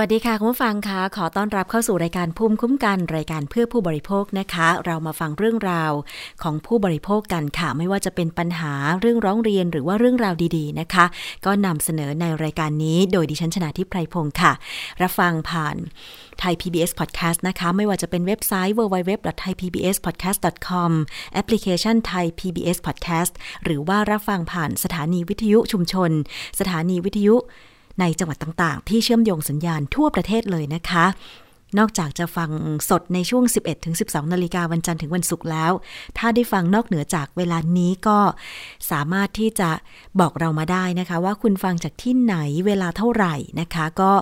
วัสดีค่ะ คุณผู้ฟังคะขอต้อนรับเข้าสู่รายการภูมิคุ้มกันรายการเพื่อผู้บริโภคนะคะ เรามาฟังเรื่องราวของผู้บริโภคกันค่ะ ไม่ว่าจะเป็นปัญหาเรื่องร้องเรียนหรือว่าเรื่องราวดีๆนะคะ ก็นำเสนอในรายการนี้โดยดิฉันชนะทิพไพรพงศ์ค่ะ รับฟังผ่านไทย PBS Podcast นะคะ ไม่ว่าจะเป็นเว็บไซต์ www.thaipbspodcast.com แอปพลิเคชัน Thai PBS Podcast หรือว่ารับฟังผ่านสถานีวิทยุชุมชน สถานีวิทยุ ในจังหวัดต่างๆ ที่เชื่อมโยงสัญญาณทั่วประเทศเลยนะคะ นอกจากจะฟังสดในช่วง 11-12 นาฬิกาวันจันทร์ถึงวันศุกร์แล้ว ถ้าได้ฟังนอกเหนือจากเวลานี้ก็สามารถที่จะบอกเรามาได้นะคะ ว่าคุณฟังจากที่ไหนเวลาเท่าไหร่นะคะ ก็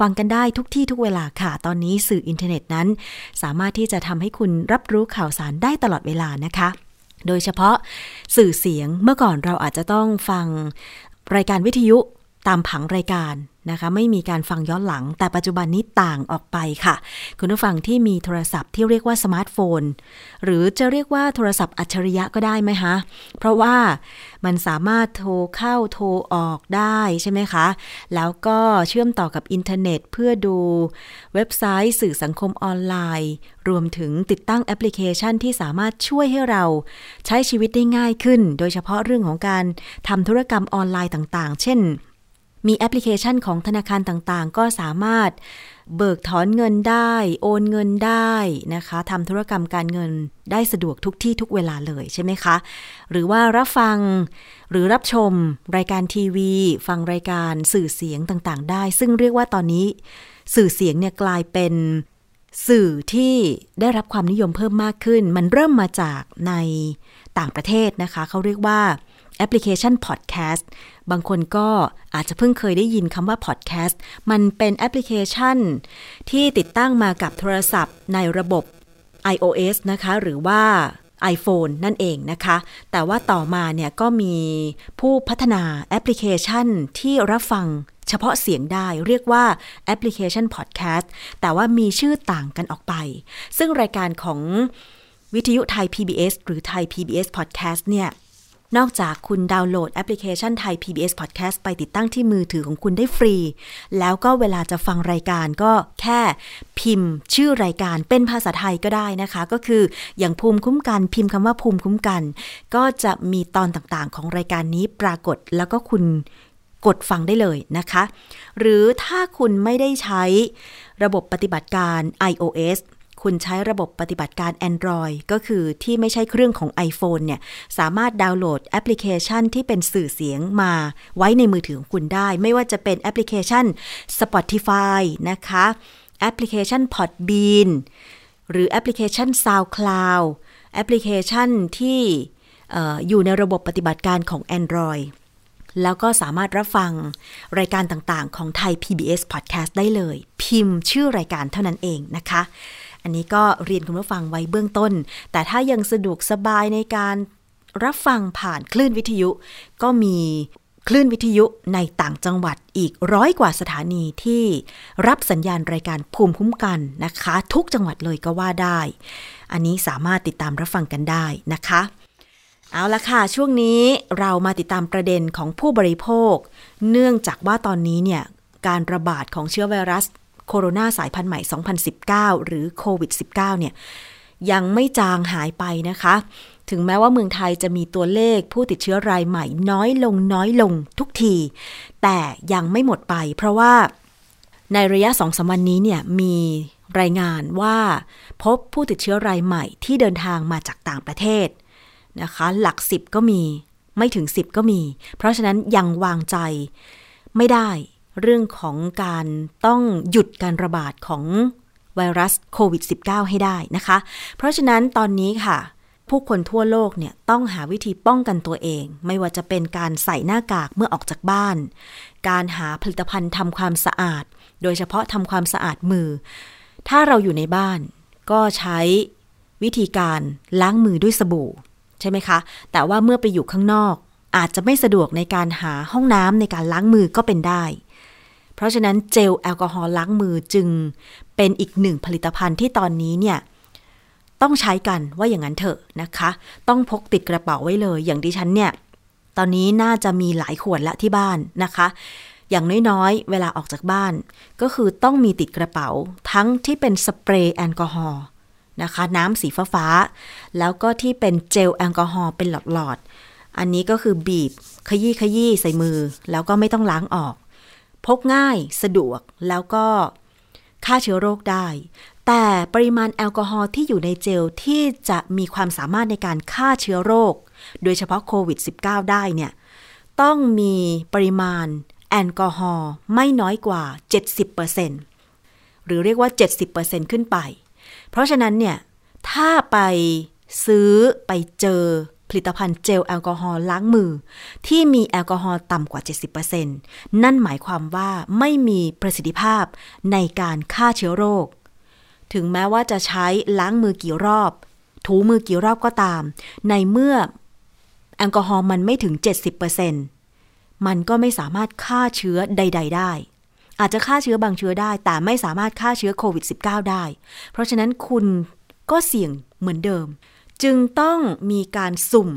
ฟังกันได้ทุกที่ทุกเวลาค่ะ ตอนนี้สื่ออินเทอร์เน็ตนั้น สามารถที่จะทำให้คุณรับรู้ข่าวสารได้ตลอดเวลานะคะโดยเฉพาะสื่อเสียงเมื่อก่อนเราอาจจะต้องฟังรายการวิทยุ ตามผังรายการนะคะ ไม่มีการฟังย้อนหลัง แต่ปัจจุบันนี้ต่างออกไปค่ะ คุณผู้ฟังที่มีโทรศัพท์ที่เรียกว่าสมาร์ทโฟน หรือจะเรียกว่าโทรศัพท์อัจฉริยะก็ได้ไหมคะเพราะว่ามันสามารถโทรเข้าโทรออกได้ใช่ไหมคะ แล้วก็เชื่อมต่อกับอินเทอร์เน็ตเพื่อดูเว็บไซต์สื่อสังคมออนไลน์ รวมถึงติดตั้งแอปพลิเคชันที่สามารถช่วยให้เราใช้ชีวิตได้ง่ายขึ้น โดยเฉพาะเรื่องของการทำธุรกรรมออนไลน์ต่าง ๆ เช่น มีแอปพลิเคชันของธนาคารต่างๆ ก็สามารถเบิกถอนเงินได้ โอนเงินได้นะคะทำธุรกรรมการเงินได้สะดวกทุกที่ทุกเวลาเลยใช่ไหมคะ หรือว่ารับฟังหรือรับชมรายการทีวี ฟังรายการสื่อเสียงต่างๆ ได้ ซึ่งเรียกว่าตอนนี้สื่อเสียงเนี่ยกลายเป็นสื่อที่ได้รับความนิยมเพิ่มมากขึ้น มันเริ่มมาจากในต่างประเทศนะคะ เขาเรียกว่า แอปพลิเคชันพอดแคสต์บางคนก็อาจจะเพิ่งเคยได้ยินคำว่าพอดแคสต์มันเป็นแอปพลิเคชัน ที่ติดตั้งมากับโทรศัพท์ในระบบ iOS นะคะ หรือว่า iPhone นั่นเองนะคะ แต่ว่าต่อมาเนี่ยก็มีผู้พัฒนาแอปพลิเคชันที่รับฟังเฉพาะเสียงได้เรียกว่าแอปพลิเคชันพอดแคสต์แต่ว่ามีชื่อต่างกันออกไป ซึ่งรายการของวิทยุ Thai PBS หรือ Thai PBS Podcast เนี่ย นอกจากคุณดาวน์โหลดแอปพลิเคชันไทย PBS Podcast ไปติดตั้งที่มือถือของคุณได้ฟรี แล้วก็เวลาจะฟังรายการก็แค่พิมพ์ชื่อรายการเป็นภาษาไทยก็ได้นะคะ ก็คืออย่างภูมิคุ้มกันพิมพ์คำว่าภูมิคุ้มกัน ก็จะมีตอนต่างๆ ของรายการนี้ปรากฏแล้วก็คุณกดฟังได้เลยนะคะ หรือถ้าคุณไม่ได้ใช้ระบบปฏิบัติการ iOS คุณใช้ระบบปฏิบัติการ Android ก็คือที่ไม่ใช่เครื่องของ iPhone เนี่ย สามารถดาวน์โหลดแอปพลิเคชันที่เป็นสื่อเสียงมาไว้ในมือถือของคุณได้ ไม่ว่าจะเป็นแอปพลิเคชัน Spotify นะคะ แอปพลิเคชัน Podbean หรือแอปพลิเคชัน SoundCloud แอปพลิเคชันที่ออยู่ในระบบปฏิบัติการของ Android แล้วก็สามารถรับฟังรายการต่างๆ ของ Thai PBS Podcast ได้เลย พิมพ์ชื่อรายการเท่านั้นเองนะคะ อันนี้ก็เรียนคุณผู้ฟังไว้เบื้องต้น แต่ถ้ายังสะดวกสบายในการรับฟังผ่านคลื่นวิทยุ ก็มีคลื่นวิทยุในต่างจังหวัดอีกร้อยกว่าสถานีที่รับสัญญาณรายการภูมิคุ้มกันนะคะ ทุกจังหวัดเลยก็ว่าได้ อันนี้สามารถติดตามรับฟังกันได้นะคะ เอาละค่ะ ช่วงนี้เรามาติดตามประเด็นของผู้บริโภค เนื่องจากว่าตอนนี้เนี่ยการระบาดของเชื้อไวรัส โคโรนาสายพันธุ์ใหม่ 2019 หรือโควิด -19 เนี่ยยังไม่จางหายไปนะคะ ถึงแม้ว่าเมืองไทยจะมีตัวเลขผู้ติดเชื้อรายใหม่น้อยลงน้อยลงทุกที แต่ยังไม่หมดไป เพราะว่าในระยะสองสามวันนี้เนี่ยมีรายงานว่าพบผู้ติดเชื้อรายใหม่ที่เดินทางมาจากต่างประเทศนะคะ หลักสิบก็มีไม่ถึงสิบก็มี เพราะฉะนั้นยังวางใจไม่ได้ เรื่องของการต้องหยุดการระบาดของไวรัสโควิด -19 ให้ได้นะคะ เพราะฉะนั้นตอนนี้ค่ะ ผู้คนทั่วโลกเนี่ยต้องหาวิธีป้องกันตัวเอง ไม่ว่าจะเป็นการใส่หน้ากากเมื่อออกจากบ้าน การหาผลิตภัณฑ์ทำความสะอาด โดยเฉพาะทำความสะอาดมือ ถ้าเราอยู่ในบ้าน ก็ใช้วิธีการล้างมือด้วยสบู่ ใช่ไหมคะ แต่ว่าเมื่อไปอยู่ข้างนอก อาจจะไม่สะดวกในการหาห้องน้ำในการล้างมือก็เป็นได้ ราะฉะนั้นเจลแอลกอฮอล์ล้างมือจึงเป็นอีกหนึ่งผลิตภัณฑ์ที่ตอนนี้เนี่ยต้องใช้กันว่าอย่างนั้นเถอะนะคะ ต้องพกติดกระเป๋าไว้เลย อย่างดิฉันเนี่ย ตอนนี้น่าจะมีหลายขวดละที่บ้านนะคะ อย่างน้อยๆ เวลาออกจากบ้าน ก็คือต้องมีติดกระเป๋า ทั้งที่เป็นสเปรย์แอลกอฮอล์นะคะ น้ำสีฟ้าๆแล้วก็ที่เป็นเจลแอลกอฮอล์เป็นหลอดๆอันนี้ก็คือบีบขยี้ขยี้ใส่มือ แล้วก็ไม่ต้องล้างออก กง่ายสะดวกแล้วก็ฆ่าเชื้อโรคได้ แต่ปริมาณแอลกอฮอล์ที่อยู่ในเจลที่จะมีความสามารถในการฆ่าเชื้อโรค โดยเฉพาะโควิด -19 ได้เนี่ย ต้องมีปริมาณแอลกอฮอล์ไม่น้อยกว่า 70%หรือเรียกว่า 70%ขึ้นไป เพราะฉะนั้นเนี่ย ถ้าไปซื้อไปเจอผลิตภัณฑ์เจลแอลกอฮอล์ล้างมือ ที่มีแอลกอฮอล์ต่ำกว่า 70%นั่นหมายความว่าไม่มีประสิทธิภาพในการฆ่าเชื้อโรค ถึงแม้ว่าจะใช้ล้างมือกี่รอบ ถูมือกี่รอบก็ตาม ในเมื่อแอลกอฮอล์มันไม่ถึง 70%มันก็ไม่สามารถฆ่าเชื้อใด ๆ ได้ อาจจะฆ่าเชื้อบางเชื้อได้ แต่ไม่สามารถฆ่าเชื้อโควิด -19 ได้ เพราะฉะนั้นคุณก็เสี่ยงเหมือนเดิม จึงต้องมีการสุ่ม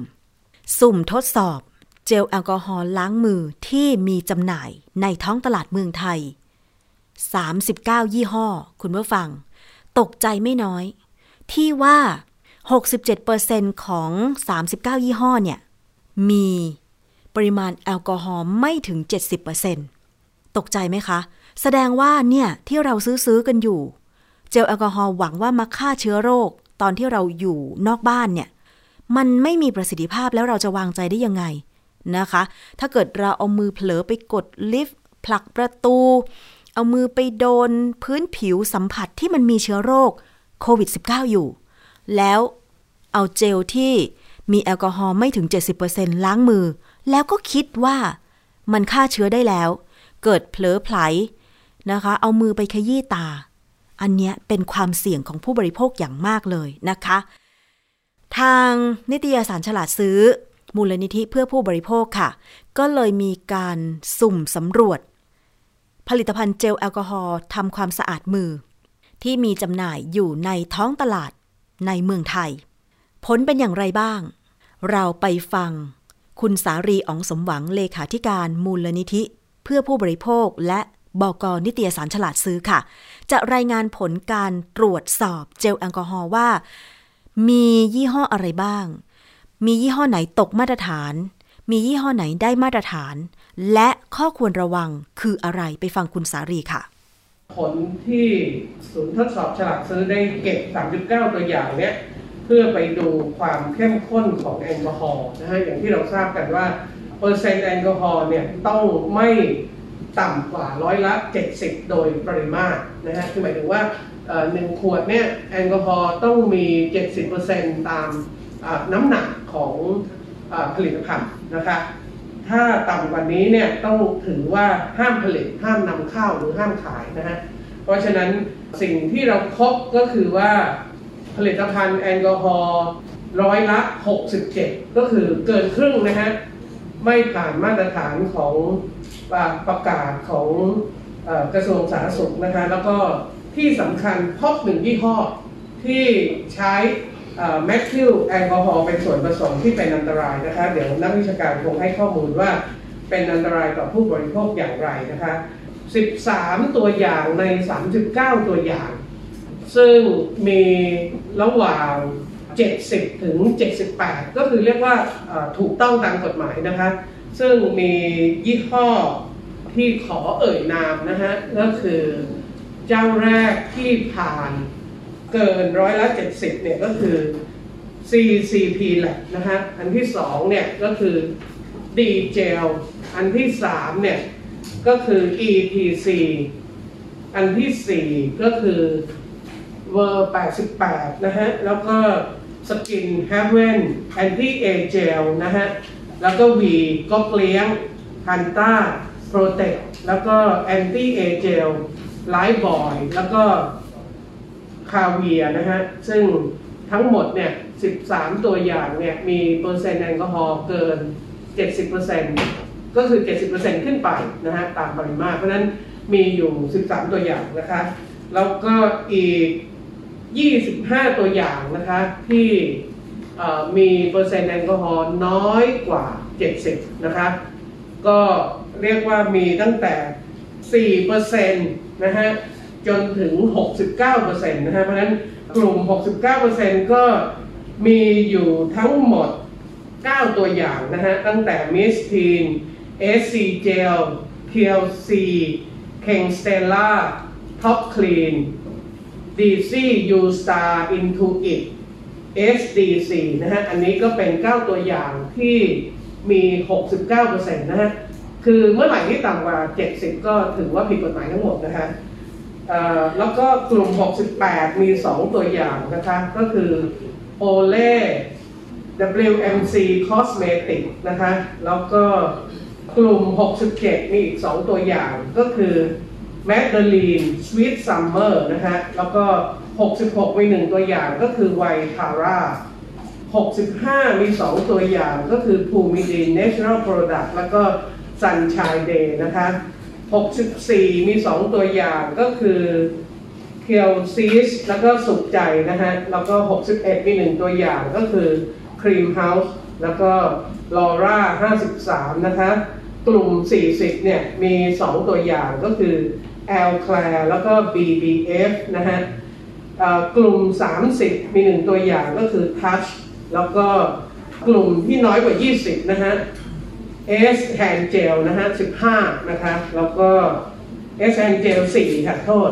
สุ่มทดสอบ เจลแอลกอฮอล์ล้างมือที่มีจำหน่ายในท้องตลาดเมืองไทย 39 ยี่ห้อ คุณผู้ฟัง ตกใจไม่น้อย ที่ว่า 67%ของ 39 ยี่ห้อเนี่ย มีปริมาณแอลกอฮอล์ไม่ถึง 70%ตกใจไหมคะ แสดงว่าเนี่ยที่เราซื้อซื้อกันอยู่ เจลแอลกอฮอล์หวังว่ามาฆ่าเชื้อโรค ตอนที่เราอยู่นอกบ้านเนี่ย มันไม่มีประสิทธิภาพแล้วเราจะวางใจได้ยังไงนะคะ ถ้าเกิดเราเอามือเผลอไปกดลิฟต์ผลักประตู เอามือไปโดนพื้นผิวสัมผัสที่มันมีเชื้อโรคโควิด -19 อยู่ แล้วเอาเจลที่มีแอลกอฮอล์ไม่ถึง 70%ล้างมือ แล้วก็คิดว่ามันฆ่าเชื้อได้แล้ว เกิดเผลอไผลนะคะ เอามือไปขยี้ตา อันเนี้ยเป็นความเสี่ยงของผู้บริโภคอย่างมากเลยนะคะ ทางนิตยสารฉลาดซื้อ มูลนิธิเพื่อผู้บริโภคค่ะ ก็เลยมีการสุ่มสำรวจ ผลิตภัณฑ์เจลแอลกอฮอล์ทำความสะอาดมือ ที่มีจำหน่ายอยู่ในท้องตลาดในเมืองไทย ผลเป็นอย่างไรบ้าง เราไปฟัง คุณสารีอองสมหวังเลขาธิการมูลนิธิ เพื่อผู้บริโภคและ บกนิตยสารฉลาดซื้อค่ะ จะรายงานผลการตรวจสอบเจลแอลกอฮอล์ว่า มียี่ห้ออะไรบ้าง มียี่ห้อไหนตกมาตรฐาน มียี่ห้อไหนได้มาตรฐาน และข้อควรระวังคืออะไรไปฟังคุณสารีค่ะ ผลที่ศูนย์ทดสอบฉลาดซื้อได้เก็บ 39 ตัวอย่างเนี้ยเพื่อไปดูความเข้มข้นของแอลกอฮอล์นะฮะอย่างที่เราทราบกันว่าเปอร์เซ็นต์แอลกอฮอล์เนี่ยต้องไม่ ต่ำกว่าร้อยละ 70 โดยปริมาตรนะฮะคือหมายถึงว่าหนึ่งขวดเนี่ยแอลกอฮอล์ต้องมี 70%ตามอ่าน้ำหนักของอผลิตภัณฑ์นะคะถ้าต่ำกว่านี้เนี่ยต้องถือว่าห้ามผลิตห้ามนำเข้าหรือห้ามขายนะฮะเพราะฉะนั้นสิ่งที่เราพบก็คือว่าผลิตภัณฑ์แอลกอฮอล์ร้อยละ 67 ก็คือเกินครึ่งนะฮะไม่ผ่านมาตรฐานของ ประกาศของกระทรวงสาธารณสุขนะคะแล้วก็ที่สำคัญพบหนึ่งยี่ห้อที่ใช้แมทธิวแอลกอฮอล์เป็นส่วนผสมที่เป็นอันตรายนะคะ เดี๋ยวนักวิชาการคงให้ข้อมูลว่าเป็นอันตรายต่อผู้บริโภคอย่างไรนะคะ 13 ตัวอย่างใน 39 ตัวอย่าง ซึ่งมีระหว่าง 70 ถึง 78 ก็คือเรียกว่าถูกต้องตามกฎหมายนะคะ ซึ่งมียี่ห้อที่ขอเอ่ยนามนะฮะก็คือเจ้าแรกที่ผ่านเกินร้อยละ70เนี่ยก็คือ CCP แหละนะฮะอันที่สองเนี่ยก็คือ D gel อันที่สามเนี่ยก็คือ EPC อันที่สี่ก็คือเวอร์88 นะฮะ แล้วก็สกิน Heaven Anti A Gel นะฮะ แล้วก็ V ก็เกลี้ยง Panta Protect แล้วก็ Anti A Gel Light Boy แล้วก็คาเวียนะฮะ ซึ่งทั้งหมดเนี่ย 13 ตัวอย่างเนี่ย มีเปอร์เซ็นต์แอลกอฮอล์เกิน 70%ก็คือ 70%ขึ้นไปนะฮะ ตามปริมาตร เพราะฉะนั้นมีอยู่ 13 ตัวอย่างนะคะ แล้วก็อีก 25 ตัวอย่างนะคะที่ มีเปอร์เซ็นต์แอลกอฮอล์น้อยกว่า 70 นะคะ ก็เรียกว่ามีตั้งแต่ 4%นะฮะ จนถึง 69%นะฮะ เพราะนั้นกลุ่ม 69%ก็มีอยู่ทั้งหมด 9 ตัวอย่างนะฮะ ตั้งแต่มิสทีน SC Gel TLC King Stella Top Clean DC U Star Into It SDC นะฮะ อันนี้ก็เป็น 9 ตัวอย่างที่มี 69%นะฮะ คือเมื่อไหร่ที่ต่ำกว่า 70 ก็ถือว่าผิดกฎหมายทั้งหมดนะฮะแล้วก็กลุ่ม 68 มี 2 ตัวอย่างนะคะ ก็คือ Olay WMC Cosmetic นะคะ แล้วก็กลุ่ม 67 มีอีก 2 ตัวอย่างก็คือ Madeline Sweet Summer นะคะแล้วก็ 66 มี 1 ตัวอย่างก็คือไวทาร่า65 มี 2 ตัวอย่างก็คือภูมิดี Natural Product แล้วก็ Sunshine Day นะคะ 64 มี 2 ตัวอย่างก็คือเคียวซีสแล้วก็สุขใจนะฮะ แล้วก็ 61 มี 1 ตัวอย่างก็คือครีมเฮาส์แล้วก็ลอร่า53 นะคะ กลุ่ม 40 เนี่ย มี 2 ตัวอย่างก็คือ L c l a r แล้วก็ BBF นะฮะ กลุ่ม 30 มี1ตัวอย่างก็คือ Touch แล้วก็กลุ่มที่น้อยกว่า 20 นะฮะ S Hand Gel นะฮะ 15 นะคะ แล้วก็ S Hand Gel 4 ค่ะโทษ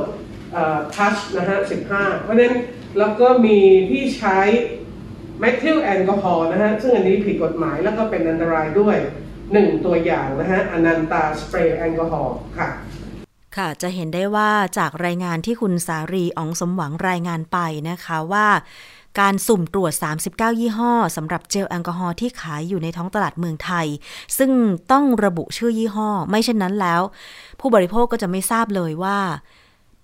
Touch นะฮะ 15 เพราะฉะนั้นแล้วก็มีที่ใช้แมทธิลแอลกอฮอล์นะฮะ ซึ่งอันนี้ผิดกฎหมายแล้วก็เป็นอันตรายด้วย 1 ตัวอย่างนะฮะอนันตาสเปรย์แอลกอฮอล์ค่ะ ค่ะ จะเห็นได้ว่าจากรายงานที่คุณสารีอองสมหวังรายงานไปนะคะว่าการสุ่มตรวจ 39 ยี่ห้อสำหรับเจลแอลกอฮอล์ที่ขายอยู่ในท้องตลาดเมืองไทย ซึ่งต้องระบุชื่อยี่ห้อ ไม่เช่นนั้นแล้ว ผู้บริโภคก็จะไม่ทราบเลยว่า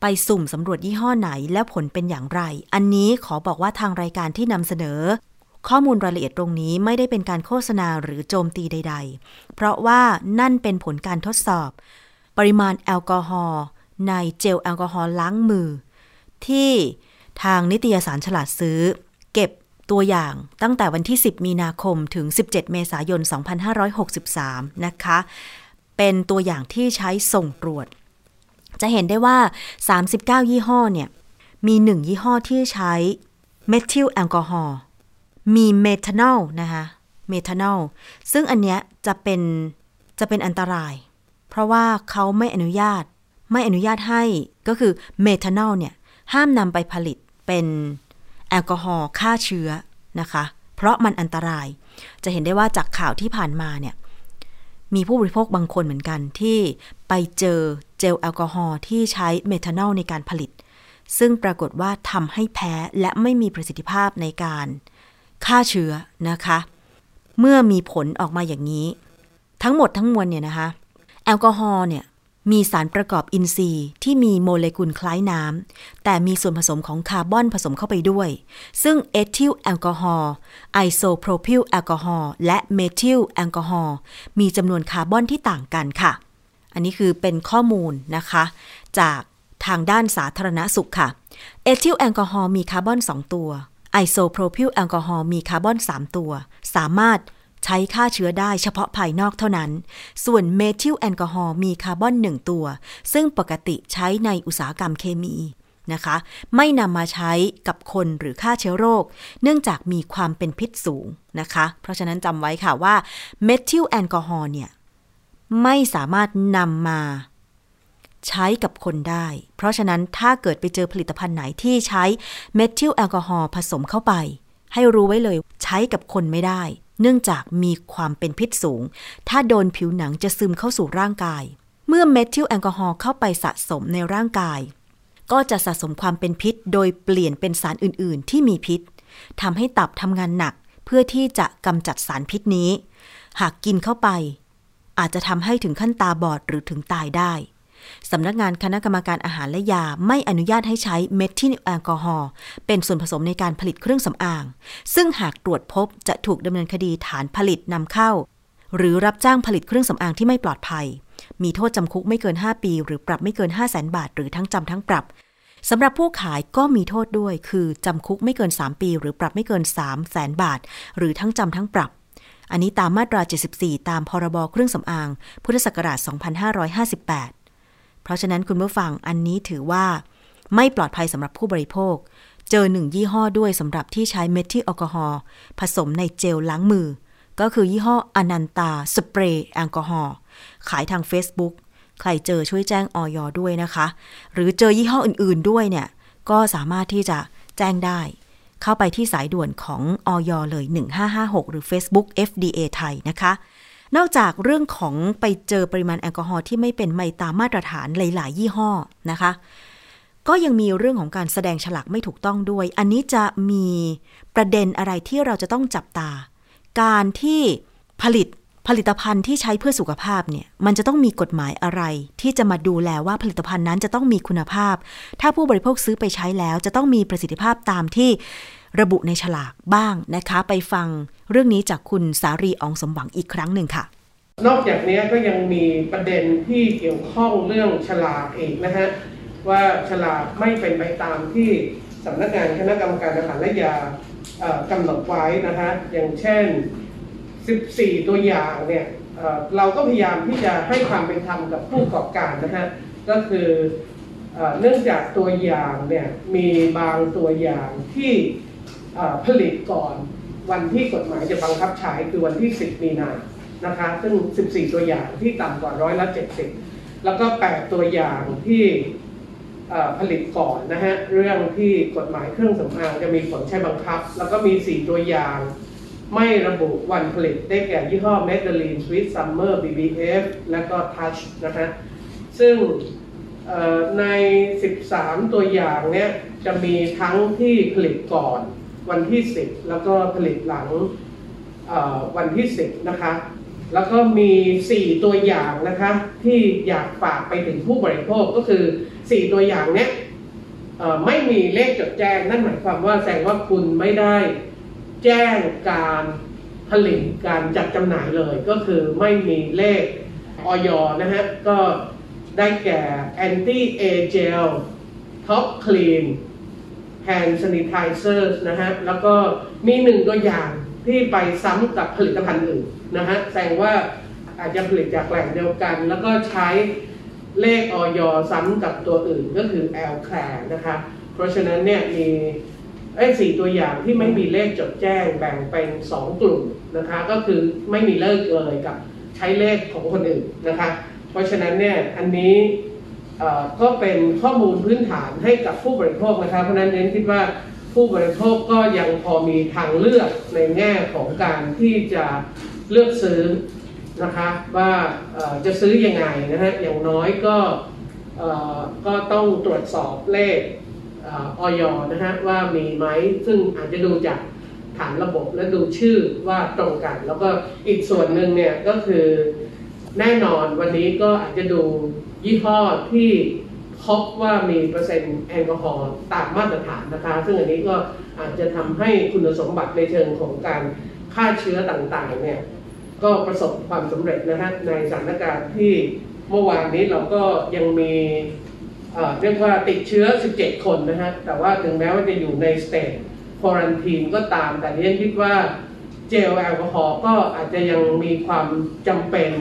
ไปสุ่มสำรวจยี่ห้อไหนและผลเป็นอย่างไร อันนี้ขอบอกว่าทางรายการที่นำเสนอ ข้อมูลรายละเอียดตรงนี้ไม่ได้เป็นการโฆษณาหรือโจมตีใด ๆ เพราะว่านั่นเป็นผลการทดสอบ ปริมาณแอลกอฮอล์ในเจลแอลกอฮอล์ล้างมือ ที่ทางนิตยสารฉลาดซื้อ เก็บตัวอย่างตั้งแต่วันที่ 10 มีนาคมถึง 17 เมษายน 2563 นะคะ เป็นตัวอย่างที่ใช้ส่งตรวจ จะเห็นได้ว่า 39 ยี่ห้อเนี่ย มี 1 ยี่ห้อที่ใช้เมทิลแอลกอฮอล์มีเมทานอลนะคะ เมทานอลซึ่งอันเนี้ยจะเป็นจะเป็นอันตราย เพราะว่าเขาไม่อนุญาต ไม่อนุญาตให้ก็คือเมทานอลเนี่ย ห้ามนำไปผลิตเป็นแอลกอฮอล์ฆ่าเชื้อนะคะ เพราะมันอันตราย จะเห็นได้ว่าจากข่าวที่ผ่านมาเนี่ย มีผู้บริโภคบางคนเหมือนกันที่ไปเจอเจลแอลกอฮอล์ที่ใช้เมทานอลในการผลิต ซึ่งปรากฏว่าทำให้แพ้และไม่มีประสิทธิภาพในการฆ่าเชื้อนะคะ เมื่อมีผลออกมาอย่างนี้ ทั้งหมดทั้งมวลเนี่ยนะคะ แอลกอฮอล์เนี่ยมีสารประกอบอินทรีย์ที่มีโมเลกุลคล้ายน้ำ แต่มีส่วนผสมของคาร์บอนผสมเข้าไปด้วย ซึ่งเอทิลแอลกอฮอล์ไอโซโพรพิลแอลกอฮอล์และเมทิลแอลกอฮอล์มีจำนวนคาร์บอนที่ต่างกันค่ะ อันนี้คือเป็นข้อมูลนะคะ จากทางด้านสาธารณสุขค่ะ เอทิลแอลกอฮอล์มีคาร์บอน 2 ตัวไอโซโพรพิลแอลกอฮอล์มีคาร์บอน 3 ตัว สามารถ ใช้ฆ่าเชื้อได้เฉพาะภายนอกเท่านั้น ส่วนเมทิลแอลกอฮอล์มีคาร์บอนหนึ่งตัว ซึ่งปกติใช้ในอุตสาหกรรมเคมีนะคะ ไม่นำมาใช้กับคนหรือฆ่าเชื้อโรค เนื่องจากมีความเป็นพิษสูงนะคะ เพราะฉะนั้นจำไว้ค่ะว่าเมทิลแอลกอฮอล์เนี่ยไม่สามารถนำมาใช้กับคนได้ เพราะฉะนั้นถ้าเกิดไปเจอผลิตภัณฑ์ไหนที่ใช้เมทิลแอลกอฮอล์ผสมเข้าไป ให้รู้ไว้เลยใช้กับคนไม่ได้ เนื่องจากมีความเป็นพิษสูง ถ้าโดนผิวหนังจะซึมเข้าสู่ร่างกาย เมื่อเมทิลแอลกอฮอล์เข้าไปสะสมในร่างกาย ก็จะสะสมความเป็นพิษ โดยเปลี่ยนเป็นสารอื่น ๆ ที่มีพิษทำให้ตับทำงานหนักเพื่อที่จะกำจัดสารพิษนี้ หากกินเข้าไป อาจจะทำให้ถึงขั้นตาบอดหรือถึงตายได้ สำนักงานคณะกรรมการอาหารและยาไม่อนุญาตให้ใช้เมทิลแอลกอฮอล์เป็นส่วนผสมในการผลิตเครื่องสำอาง ซึ่งหากตรวจพบจะถูกดำเนินคดีฐานผลิตนำเข้า หรือรับจ้างผลิตเครื่องสำอางที่ไม่ปลอดภัย มีโทษจำคุกไม่เกิน 5 ปี หรือปรับไม่เกิน 5 0 0แสนบาท หรือทั้งจำทั้งปรับสำหรับผู้ขายก็มีโทษด้วย คือจำคุกไม่เกิน 3 ปี หรือปรับไม่เกิน 3 0 0แสนบาท หรือทั้งจำทั้งปรับ อันนี้ตามมาตรา 74 ตามพรบเครื่องสำอาง พุทธศักราช 2558 เพราะฉะนั้นคุณผู้ฟังอันนี้ถือว่า ไม่ปลอดภัยสำหรับผู้บริโภค เจอหนึ่งยี่ห้อด้วยสำหรับที่ใช้เมทิลแอลกอฮอล์ผสมในเจลล้างมือ ก็คือยี่ห้ออนันตาสเปรย์แอลกอฮอล์ขายทาง Facebook ใครเจอช่วยแจ้งออยด้วยนะคะ หรือเจอยี่ห้ออื่นๆด้วยเนี่ย ก็สามารถที่จะแจ้งได้ เข้าไปที่สายด่วนของออยเลย 1556 หรือ Facebook FDA ไทยนะคะ นอกจากเรื่องของไปเจอปริมาณแอลกอฮอล์ที่ไม่เป็นไปตามมาตรฐานหลาย ๆ ยี่ห้อนะคะ ก็ยังมีเรื่องของการแสดงฉลากไม่ถูกต้องด้วย อันนี้จะมีประเด็นอะไรที่เราจะต้องจับตา การที่ผลิต ผลิตภัณฑ์ที่ใช้เพื่อสุขภาพเนี่ยมันจะต้องมีกฎหมายอะไร ที่จะมาดูแลว่าผลิตภัณฑ์นั้นจะต้องมีคุณภาพ ถ้าผู้บริโภคซื้อไปใช้แล้ว จะต้องมีประสิทธิภาพตามที่ระบุในฉลากบ้างนะคะ ไปฟังเรื่องนี้จากคุณสารีอองสมหวังอีกครั้งหนึ่งค่ะ นอกจากนี้ก็ยังมีประเด็นที่เกี่ยวข้องเรื่องฉลากอีกนะฮะว่าฉลากไม่เป็นไปตามที่สำนักงานคณะกรรมการอาหารและยากำหนดไว้นะฮะอย่างเช่น 14 ตัวอย่างเนี่ยเราก็พยายามที่จะให้ความเป็นธรรมกับผู้ประกอบการนะฮะก็คือเนื่องจากตัวอย่างเนี่ยมีบางตัวอย่างที่ผลิตก่อนวันที่กฎหมายจะบังคับใช้คือวันที่ 10 มีนานะคะซึ่ง 14 ตัวอย่างที่ต่ำกว่าร้อยละ 70 แล้วก็ 8 ตัวอย่างที่ผลิตก่อนนะฮะเรื่องที่กฎหมายเครื่องสำอางจะมีผลใช้บังคับ แล้วก็มี 4 ตัวอย่าง ไม่ระบุวันผลิตได้แก่ยี่ห้อ m e d e l i n Sweet Summer BBF และก็ Touch นะฮะซึ่งใน 13 ตัวอย่างเนี้ยจะมีทั้งที่ผลิตก่อนวันที่ 10 แล้วก็ผลิตหลังวันที่ 10 นะคะ แล้วก็มี 4 ตัวอย่างนะคะที่อยากฝากไปถึงผู้บริโภคก็คือ 4 ตัวอย่างเนี้ยไม่มีเลขจดแจ้งนั่นหมายความว่าแสดงว่าคุณไม่ได้ แจ้งการผลิตการจัดจำหน่ายเลย ก็คือไม่มีเลขออยนะฮะ ก็ได้แก่ anti a gel top clean hand sanitizer นะฮะ แล้วก็มีหนึ่งตัวอย่างที่ไปซ้ำกับผลิตภัณฑ์อื่นนะฮะ แสดงว่าอาจจะผลิตจากแหล่งเดียวกัน แล้วก็ใช้เลขออยซ้ำกับตัวอื่นก็คือ L c l a นะคะเพราะฉะนั้นเนี่ยมี ไอ้สี่ตัวอย่างที่ไม่มีเลขจดแจ้งแบ่งเป็น 2 กลุ่มนะคะ ก็คือไม่มีเลขเลยกับใช้เลขของคนอื่นนะคะ เพราะฉะนั้นเนี่ยอันนี้ก็เป็นข้อมูลพื้นฐานให้กับผู้บริโภคนะคะเพราะนั้นเน้นคิดว่าผู้บริโภคก็ยังพอมีทางเลือกในแง่ของการที่จะเลือกซื้อนะคะว่าจะซื้อยังไงนะฮะอย่างน้อยก็ก็ต้องตรวจสอบเลข ออยนะฮะว่ามีไหมซึ่งอาจจะดูจากฐานระบบและดูชื่อว่าตรงกัน แล้วก็อีกส่วนหนึ่งเนี่ยก็คือแน่นอนวันนี้ก็อาจจะดูยี่ห้อที่พบว่ามีเปอร์เซ็นต์แอลกอฮอล์ตามมาตรฐานนะคะ ซึ่งอันนี้ก็อาจจะทำให้คุณสมบัติในเชิงของการฆ่าเชื้อต่างๆเนี่ยก็ประสบความสำเร็จนะฮะในสถานการณ์ที่เมื่อวานนี้เราก็ยังมี เรียกว่าติดเชื้อ 17 คนนะฮะ แต่ว่าถึงแม้ว่าจะอยู่ใน state quarantine ก็ตาม แต่เรียนคิดว่าเจลแอลกอฮอล์ก็อาจจะยังมีความจำเป็น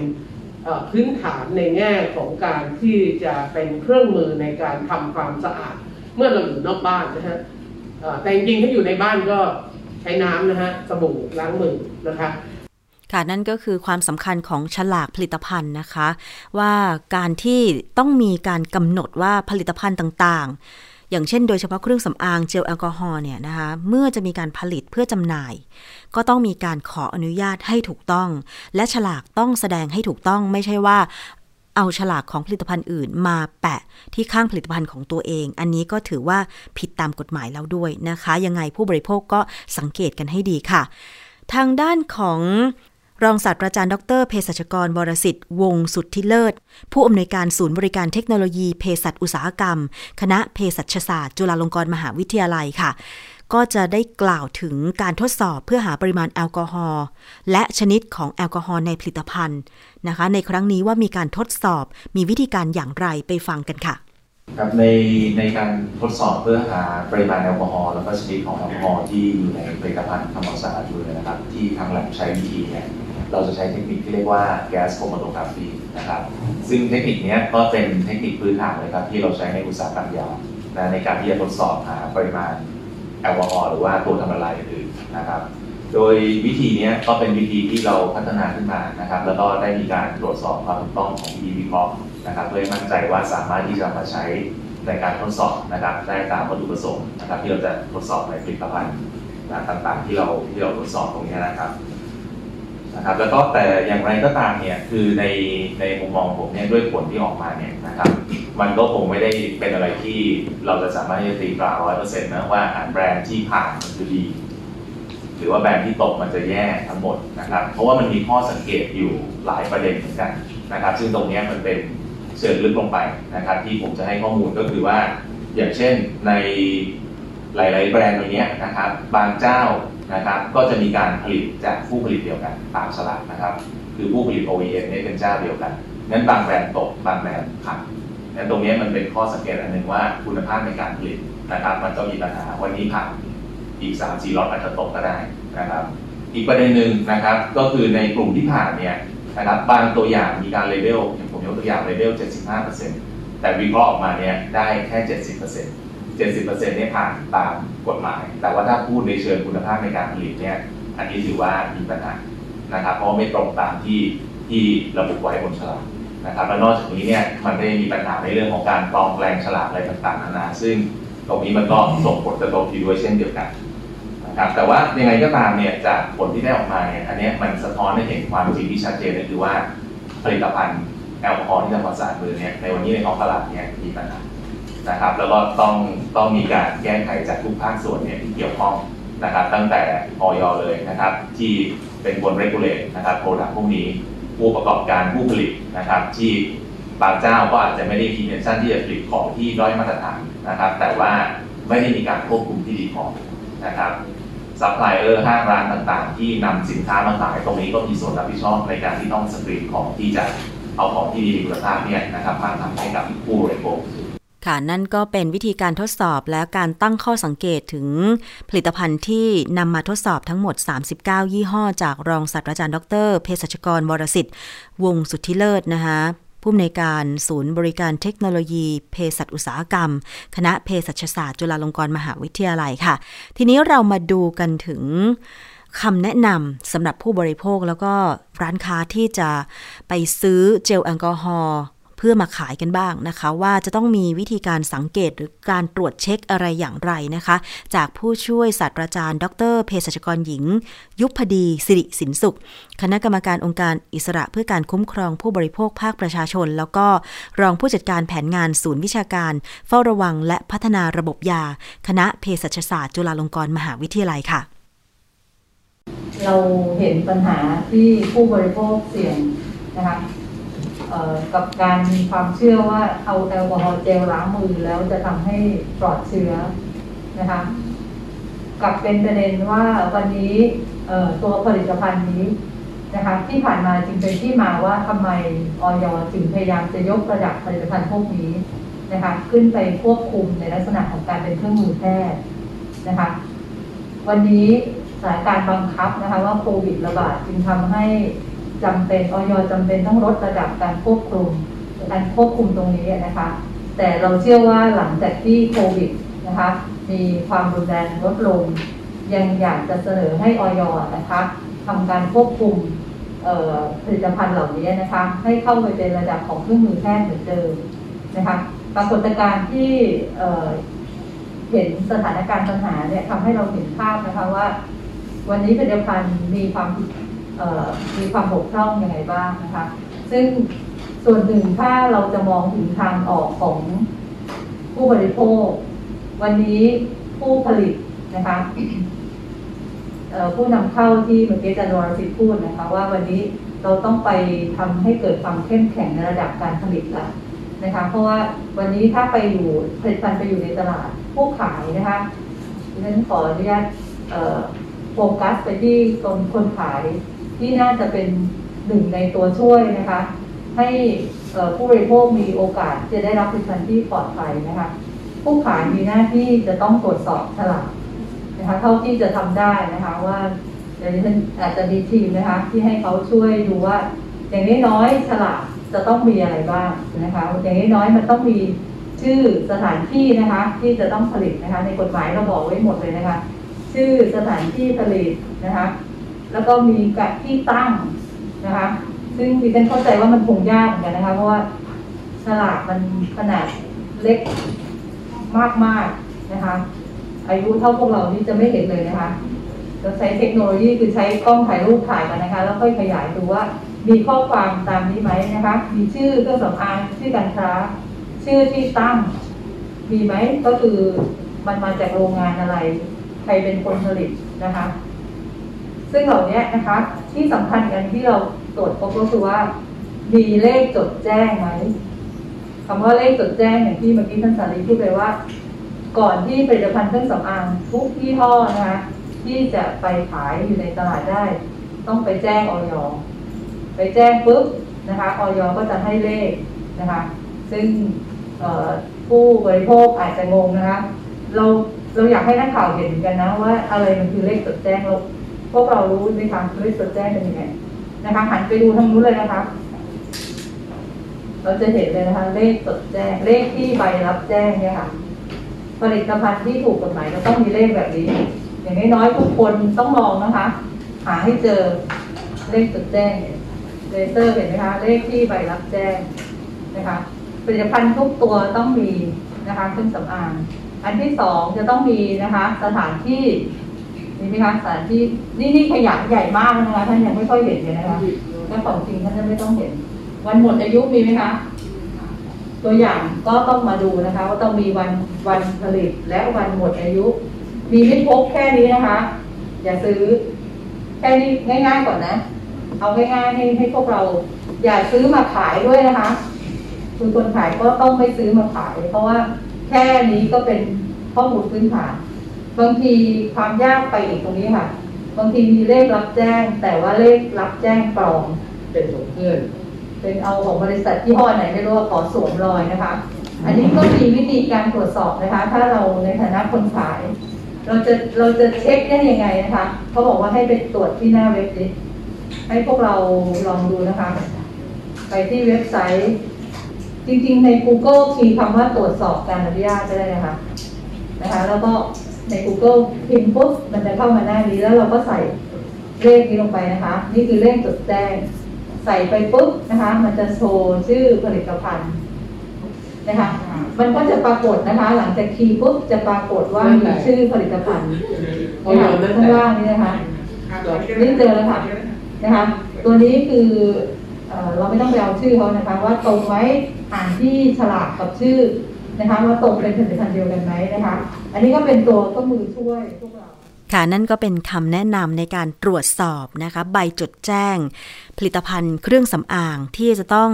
พื้นฐานในแง่ของการที่จะเป็นเครื่องมือในการทำความสะอาด เมื่อเราอยู่นอกบ้านนะฮะแต่จริงๆถ้าอยู่ในบ้านก็ใช้น้ำนะฮะสบู่ล้างมือนะคะ ค่ะนั่นก็คือความสำคัญของฉลากผลิตภัณฑ์นะคะ ว่าการที่ต้องมีการกำหนดว่าผลิตภัณฑ์ต่างๆ อย่างเช่นโดยเฉพาะเครื่องสำอางเจลแอลกอฮอล์เนี่ยนะคะเมื่อจะมีการผลิตเพื่อจำหน่าย ก็ต้องมีการขออนุญาตให้ถูกต้อง และฉลากต้องแสดงให้ถูกต้องไม่ใช่ว่าเอาฉลากของผลิตภัณฑ์อื่นมาแปะที่ข้างผลิตภัณฑ์ของตัวเอง อันนี้ก็ถือว่าผิดตามกฎหมายแล้วด้วยนะคะ ยังไงผู้บริโภคก็สังเกตกันให้ดีค่ะ ทางด้านของ รองศาสตราจารย์ดรเภสัชกรวรสิทธิ์วงสุทธิเลิศ ผู้อำนวยการศูนย์บริการเทคโนโลยีเภสัชอุตสาหกรรม คณะเภสัชศาสตร์ จุฬาลงกรณ์มหาวิทยาลัยค่ะ ก็จะได้กล่าวถึงการทดสอบเพื่อหาปริมาณแอลกอฮอล์และชนิดของแอลกอฮอล์ในผลิตภัณฑ์นะคะ ในครั้งนี้ว่ามีการทดสอบมีวิธีการอย่างไรไปฟังกันค่ะครับในในการทดสอบเพื่อหาปริมาณแอลกอฮอล์แล้วก็ชนิดของแอลกอฮอล์ที่อยู่ในผลิตภัณฑ์ทำความสะอาดด้วยนะครับ ที่ทางแลบใช้วิธีเนี่ย เราจะใช้เทคนิคที่เรียกว่าแก๊สโครมาโตกราฟีนะครับ ซึ่งเทคนิคนี้ก็เป็นเทคนิคพื้นฐานเลยครับที่เราใช้ในอุตสาหกรรมยานะในการที่จะทดสอบหาปริมาณแอลกอฮอล์หรือว่าตัวทำละลายอื่นนะครับ โดยวิธีนี้ก็เป็นวิธีที่เราพัฒนาขึ้นมานะครับ แล้วก็ได้มีการตรวจสอบความถูกต้องของวิธีวิเคราะห์นะครับ เพื่อมั่นใจว่าสามารถที่จะมาใช้ในการทดสอบนะครับได้ตามวัตถุประสงค์นะครับ ที่เราจะทดสอบในผลิตภัณฑ์ต่างๆ ที่เราที่เราทดสอบตรงนี้นะครับ นะครับแล้วก็แต่อย่างไรก็ตามเนี่ยคือในในมุมมองผมเนี่ยด้วยผลที่ออกมาเนี่ยนะครับมันก็คงไม่ได้เป็นอะไรที่เราจะสามารถจะตีตราร้อยเปอร์เซ็นต์นะว่าอาหารแบรนด์ที่ผ่านมันคือดีหรือว่าแบรนด์ที่ตกมันจะแย่ทั้งหมดนะครับ เพราะว่ามันมีข้อสังเกตอยู่หลายประเด็นเหมือนกันนะครับ ซึ่งตรงนี้มันเป็นเชิงลึกลงไปนะครับ ที่ผมจะให้ข้อมูลก็คือว่า อย่างเช่นในหลาย ๆ แบรนด์ตัวนี้นะครับ บางเจ้า นะครับก็จะมีการผลิตจากผู้ผลิตเดียวกันตามฉลากนะครับ คือผู้ผลิต OEM เนี่ยเป็นเจ้าเดียวกันนั้นบางแบรนด์ตกบางแบรนด์ผันนั้นตรงนี้มันเป็นข้อสังเกตอันหนึ่งว่าคุณภาพในการผลิตนะครับ มันก็มีปัญหาวันนี้ผันอีก3 4ล็อตอาจจะตกก็ได้นะครับ อีกประเด็นหนึ่งนะครับก็คือในกลุ่มที่ผ่านเนี่ยนะครับบางตัวอย่างมีการเลเวลอย่างผมยกตัวอย่างเลเวล75%แต่วิเคราะห์ออกมาเนี่ยได้แค่ 70% 70%เนี่ยผ่านตามกฎหมาย แต่ว่าถ้าพูดในเชิงคุณภาพในการผลิตเนี่ยอันนี้ถือว่ามีปัญหานะครับ เพราะไม่ตรงตามที่ที่ระบุไว้บนฉลากนะครับและนอกจากนี้เนี่ยมันได้มีปัญหาในเรื่องของการปลอมแปลงฉลากอะไรต่างๆนานาซึ่งตรงนี้มันก็ส่งผลกระทบด้วยเช่นเดียวกันนะครับแต่ว่ายังไงก็ตามเนี่ยจากผลที่ได้ออกมาเนี่ยอันนี้มันสะท้อนให้เห็นความจริงที่ชัดเจนก็คือว่าผลิตภัณฑ์แอลกอฮอล์ที่ทำความสะอาดมือเนี่ยในวันนี้ในท้องตลาดเนี่ยมีปัญหา นะครับ แล้วก็ต้องต้องมีการแก้ไขจากทุกภาคส่วนเนี่ยที่เกี่ยวข้องนะครับ ตั้งแต่อย. เลยนะครับ ที่เป็นคน regulate นะครับ product พวกนี้ผู้ประกอบการผู้ผลิตนะครับ ที่บางเจ้าก็อาจจะไม่ได้มี intention ที่จะผลิตของที่ด้อยมาตรฐานนะครับ แต่ว่าไม่ได้มีการควบคุมที่ดีพอนะครับซัพพลายเออร์ห้างร้านต่างๆ ที่นำสินค้ามาขายตรงนี้ก็มีส่วนรับผิดชอบในการที่ต้องสกรีนของที่จะเอาของที่ดีคุณภาพเนี่ยนะครับมาทำให้กับผู้บริโภค ค่ะ นั่นก็เป็นวิธีการทดสอบและการตั้งข้อสังเกตถึงผลิตภัณฑ์ที่นำมาทดสอบทั้งหมด 39 ยี่ห้อ จากรองศาสตราจารย์ดรเภสัชกรวรสิทธิ์ วงสุทธิเลิศนะคะผู้อำนวยการศูนย์บริการเทคโนโลยีเภสัชอุตสาหกรรม คณะเภสัชศาสตร์จุฬาลงกรณ์มหาวิทยาลัยค่ะ ทีนี้เรามาดูกันถึงคำแนะนำสำหรับผู้บริโภคแล้วก็ร้านค้าที่จะไปซื้อเจลแอลกอฮอล์ เพื่อมาขายกันบ้างนะคะ ว่าจะต้องมีวิธีการสังเกตหรือการตรวจเช็คอะไรอย่างไรนะคะ จากผู้ช่วยศาสตราจารย์ ดรเภสัชกรหญิง ยุพดีสิริสินสุข คณะกรรมการองค์การอิสระเพื่อการคุ้มครองผู้บริโภคภาคประชาชน แล้วก็รองผู้จัดการแผนงานศูนย์วิชาการ เฝ้าระวังและพัฒนาระบบยา คณะเภสัชศาสตร์จุฬาลงกรณ์มหาวิทยาลัยค่ะ เราเห็นปัญหาที่ผู้บริโภคเสี่ยงนะคะ กับการมีความเชื่อว่าเอาแอลกอฮอล์เจลล้างมือแล้วจะทำให้ปลอดเชื้อนะคะกับเป็นประเด็นว่าวันนี้ตัวผลิตภัณฑ์นี้นะคะที่ผ่านมาจึงเป็นที่มาว่าทำไมออยจึงพยายามจะยกระดับผลิตภัณฑ์พวกนี้นะคะขึ้นไปควบคุมในลักษณะของการเป็นเครื่องมือแพทย์นะคะวันนี้สถานการณ์บังคับนะคะว่าโควิดระบาดจึงทำให้ จำเป็นออยจำเป็นต้องลดระดับการควบคุมการควบคุมตรงนี้นะคะ แต่เราเชื่อว่าหลังจากที่โควิดนะคะมีความรุนแรงลดลง ยังอยากจะเสนอให้ออยนะคะทำการควบคุมผลิตภัณฑ์เหล่านี้นะคะให้เข้าไปเป็นระดับของเครื่องมือแพทย์เหมือนเดิมนะคะปรากฏการณ์ที่เห็นสถานการณ์ปัญหาเนี่ยทำให้เราเห็นภาพนะคะว่า วันนี้ผลิตภัณฑ์มีความผิด มีความบกพร่องยังไงบ้างนะคะ ซึ่งส่วนหนึ่งถ้าเราจะมองถึงทางออกของผู้บริโภค วันนี้ผู้ผลิตนะคะผู้นำเข้าที่เมื่อกี้อาจารย์วรศิษฐ์พูดนะคะ ว่าวันนี้เราต้องไปทำให้เกิดความเข้มแข็งในระดับการผลิตแล้วนะคะ เพราะว่าวันนี้ถ้าไปอยู่ผลิตภัณฑ์ไปอยู่ในตลาดผู้ขายนะคะดิฉันขออนุญาตโฟกัสไปที่ตนคนขาย ที่น่าจะเป็นหนึ่งในตัวช่วยนะคะ ให้ผู้บริโภคมีโอกาสจะได้รับผลิตภัณฑ์ที่ปลอดภัยนะคะ ผู้ขายมีหน้าที่จะต้องตรวจสอบฉลากนะคะ เท่าที่จะทำได้นะคะว่าเดี๋ยวนี้อาจจะมีทีมนะคะ ที่ให้เขาช่วยดูว่า อย่างน้อยๆฉลากจะต้องมีอะไรบ้างนะคะ อย่างน้อยๆมันต้องมีชื่อสถานที่นะคะที่จะต้องผลิตนะคะ ในกฎหมายเราบอกไว้หมดเลยนะคะ ชื่อสถานที่ผลิตนะคะ แล้วก็มีกับที่ตั้งนะคะ ซึ่งดิฉันเข้าใจว่ามันคงยากเหมือนกันนะคะ เพราะว่าฉลากมันขนาดเล็กมากๆนะคะ อายุเท่าพวกเรานี่จะไม่เห็นเลยนะคะเราใช้เทคโนโลยีคือใช้กล้องถ่ายรูปถ่ายกันนะคะ แล้วค่อยขยายดูว่ามีข้อความตามนี้ไหมนะคะ มีชื่อเครื่องสำอางชื่อการค้า ชื่อที่ตั้ง มีไหมก็คือมันมาจากโรงงานอะไร ใครเป็นคนผลิตนะคะ ซึ่งเหล่านี้นะคะที่สำคัญกันที่เราตรวจพบก็คือว่า มีเลขจดแจ้งไหมคำว่าเลขจดแจ้งอย่างที่เมื่อกี้ท่านสารีพูดไปว่า ก่อนที่ผลิตภัณฑ์เครื่องสำอางทุกที่ท่อนะคะที่จะไปขายอยู่ในตลาดได้ ต้องไปแจ้งออยไปแจ้งปุ๊บนะคะออยก็จะให้เลขนะคะซึ่งผู้บริโภคอาจจะงงนะคะเราเราอยากให้นักข่าวเห็นกันนะว่าอะไรมันคือเลขจดแจ้งเรา พวกเรารู้ไหมคะเลขจดแจ้งเป็นยังไงนะคะหันไปดูทางนู้นเลยนะคะ เราจะเห็นเลยนะคะ เลขจดแจ้ง เลขที่ใบรับแจ้งเนี่ยค่ะผลิตภัณฑ์ที่ถูกกฎหมายเราต้องมีเลขแบบนี้ อย่างน้อยๆทุกคนต้องลองนะคะ หาให้เจอเลขจดแจ้งเลเซอร์เห็นไหมคะ เลขที่ใบรับแจ้งนะคะผลิตภัณฑ์ทุกตัวต้องมีนะคะเครื่องสำอางอันที่สองจะต้องมีนะคะ สถานที่ นี่ไหมคะสถานที่นี่นี่ขยายใหญ่มากนะคะท่านยังไม่ค่อยเห็นเลยนะคะถ้าของจริงท่านจะไม่ต้องเห็น วันหมดอายุมีไหมคะ ตัวอย่างก็ต้องมาดูนะคะ ว่าต้องมีวันวันผลิตและวันหมดอายุ มีไม่พกแค่นี้นะคะ อย่าซื้อแค่นี้ง่าย ๆก่อนนะ เอาง่ายๆให้ให้พวกเรา อย่าซื้อมาขายด้วยนะคะคือคนขายก็ต้องไม่ซื้อมาขาย เพราะว่าแค่นี้ก็เป็นข้อมูลพื้นฐาน บางทีความยากไปอีกตรงนี้ค่ะ บางทีมีเลขรับแจ้ง แต่ว่าเลขรับแจ้งปลอมเป็นของเพื่อนเป็นเอาของบริษัทที่ห้อไหนไม่รู้ขอสวมรอยนะคะ อันนี้ก็มีวิธีการตรวจสอบนะคะ ถ้าเราในฐานะคนขาย เราจะเราจะเช็คได้ยังไงนะคะเขาบอกว่าให้ไปตรวจที่หน้าเว็บดิให้พวกเราลองดูนะคะ ไปที่เว็บไซต์ จริงๆใน Google คีย์คำว่าตรวจสอบการอนุญาตก็ได้นะคะนะคะ แล้วก็ ใน Google พิมพ์ปุ๊บมันจะเข้ามาหน้านี้แล้วเราก็ใส่เลขนี้ลงไปนะคะ นี่คือเลขจดแจ้ง ใส่ไปปุ๊บนะคะ มันจะโชว์ชื่อผลิตภัณฑ์นะคะ มันก็จะปรากฏนะคะ หลังจากคีย์ปุ๊บจะปรากฏว่ามีชื่อผลิตภัณฑ์นะคะข้างล่างนี้นะคะนี่เจอแล้วค่ะนะคะ ตัวนี้คือเราไม่ต้องไปเอาชื่อเขานะคะ ว่าตรงไว้อ่านที่ฉลากกับชื่อ นะคะว่าตรงเป็นผลิตภัณฑ์เดียวกันไหมนะคะ อันนี้ก็เป็นตัวก็มือช่วยพวกเรา ค่ะนั่นก็เป็นคำแนะนำในการตรวจสอบนะคะ ใบจดแจ้ง ผลิตภัณฑ์เครื่องสำอางที่จะต้อง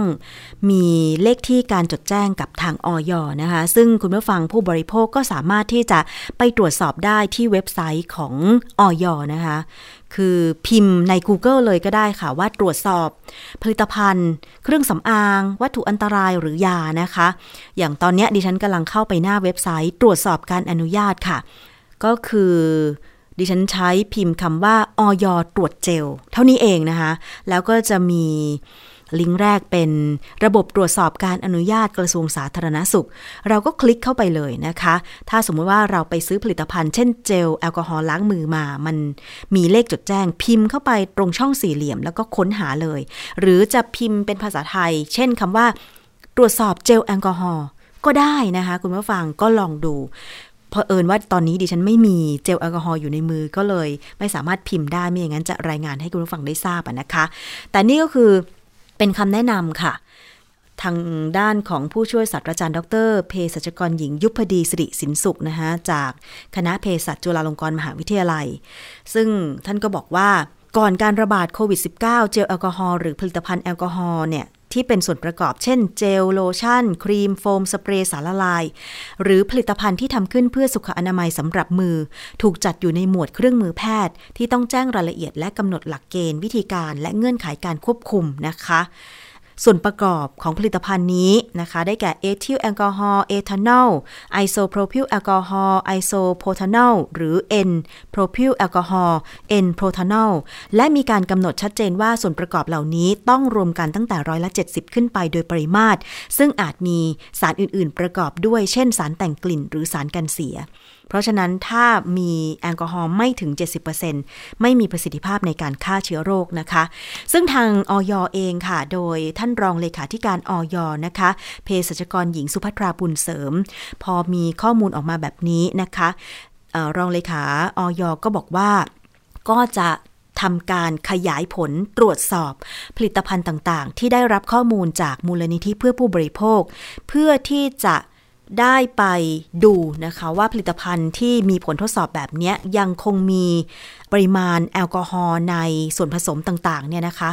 มีเลขที่การจดแจ้งกับทางออยนะคะ ซึ่งคุณผู้ฟังผู้บริโภคก็สามารถที่จะไปตรวจสอบได้ที่เว็บไซต์ของออยนะคะ คือพิมพ์ใน Google เลยก็ได้ค่ะว่าตรวจสอบ ผลิตภัณฑ์ เครื่องสำอาง วัตถุอันตรายหรือยานะคะ อย่างตอนนี้ดิฉันกำลังเข้าไปหน้าเว็บไซต์ ตรวจสอบการอนุญาตค่ะ ก็คือ ดิฉันใช้พิมพ์คำว่าออยตรวจเจล เท่านี้เองนะคะ แล้วก็จะมีลิงก์แรกเป็นระบบตรวจสอบการอนุญาตกระทรวงสาธารณสุข เราก็คลิกเข้าไปเลยนะคะ ถ้าสมมติว่าเราไปซื้อผลิตภัณฑ์เช่นเจลแอลกอฮอล์ล้างมือมา มันมีเลขจดแจ้ง พิมพ์เข้าไปตรงช่องสี่เหลี่ยมแล้วก็ค้นหาเลย หรือจะพิมพ์เป็นภาษาไทย เช่นคำว่า ตรวจสอบเจลแอลกอฮอล์ก็ได้นะคะ คุณผู้ฟังก็ลองดู เผอิญว่าตอนนี้ดิฉันไม่มีเจลแอลกอฮอล์อยู่ในมือก็เลย ไม่สามารถพิมพ์ได้ไม่อย่างนั้นจะรายงานให้คุณผู้ฟังได้ทราบนะคะ แต่นี่ก็คือเป็นคำแนะนำค่ะทางด้านของผู้ช่วยศาสตราจารย์ดรเภสัชกรหญิงยุพดีสิริสินสุขนะคะจากคณะเภสัชจุฬาลงกรณ์มหาวิทยาลัย ซึ่งท่านก็บอกว่าก่อนการระบาดโควิด -19 เจลแอลกอฮอล์หรือผลิตภัณฑ์แอลกอฮอล์เนี่ย ที่เป็นส่วนประกอบเช่นเจลโลชั่น ครีมโฟม สเปรย์สารละลาย หรือผลิตภัณฑ์ที่ทำขึ้นเพื่อสุขอนามัยสำหรับมือ ถูกจัดอยู่ในหมวดเครื่องมือแพทย์ ที่ต้องแจ้งรายละเอียดและกำหนดหลักเกณฑ์วิธีการและเงื่อนไขการควบคุมนะคะ ส่วนประกอบของผลิตภัณฑ์นี้นะคะ ได้แก่เอทิลแอลกอฮอล์เอทานอลไอโซโพรพิลแอลกอฮอล์ไอโซโพรพานอลหรือ N โพรพิลแอลกอฮอล์ N โพทานอลและมีการกำหนดชัดเจนว่าส่วนประกอบเหล่านี้ต้องรวมกันตั้งแต่ร้อยละ 70 ขึ้นไปโดยปริมาตร ซึ่งอาจมีสารอื่น ๆ ประกอบด้วย เช่น สารแต่งกลิ่นหรือสารกันเสีย เพราะฉะนั้นถ้ามีแอลกอฮอล์ไม่ถึง 70%ไม่มีประสิทธิภาพในการฆ่าเชื้อโรคนะคะ ซึ่งทางออยเองค่ะ โดยท่านรองเลขาธิการออยนะคะเภสัชกรหญิงสุภัทราบุญเสริม พอมีข้อมูลออกมาแบบนี้นะคะออรองเลขาออยก็บอกว่าก็จะทำการขยายผลตรวจสอบผลิตภัณฑ์ต่างๆ ที่ได้รับข้อมูลจากมูลนิธิเพื่อผู้บริโภค เพื่อที่จะ ได้ไปดูนะคะว่าผลิตภัณฑ์ที่มีผลทดสอบแบบนี้ยังคงมีปริมาณแอลกอฮอล์ในส่วนผสมต่างๆเนี่ยนะคะ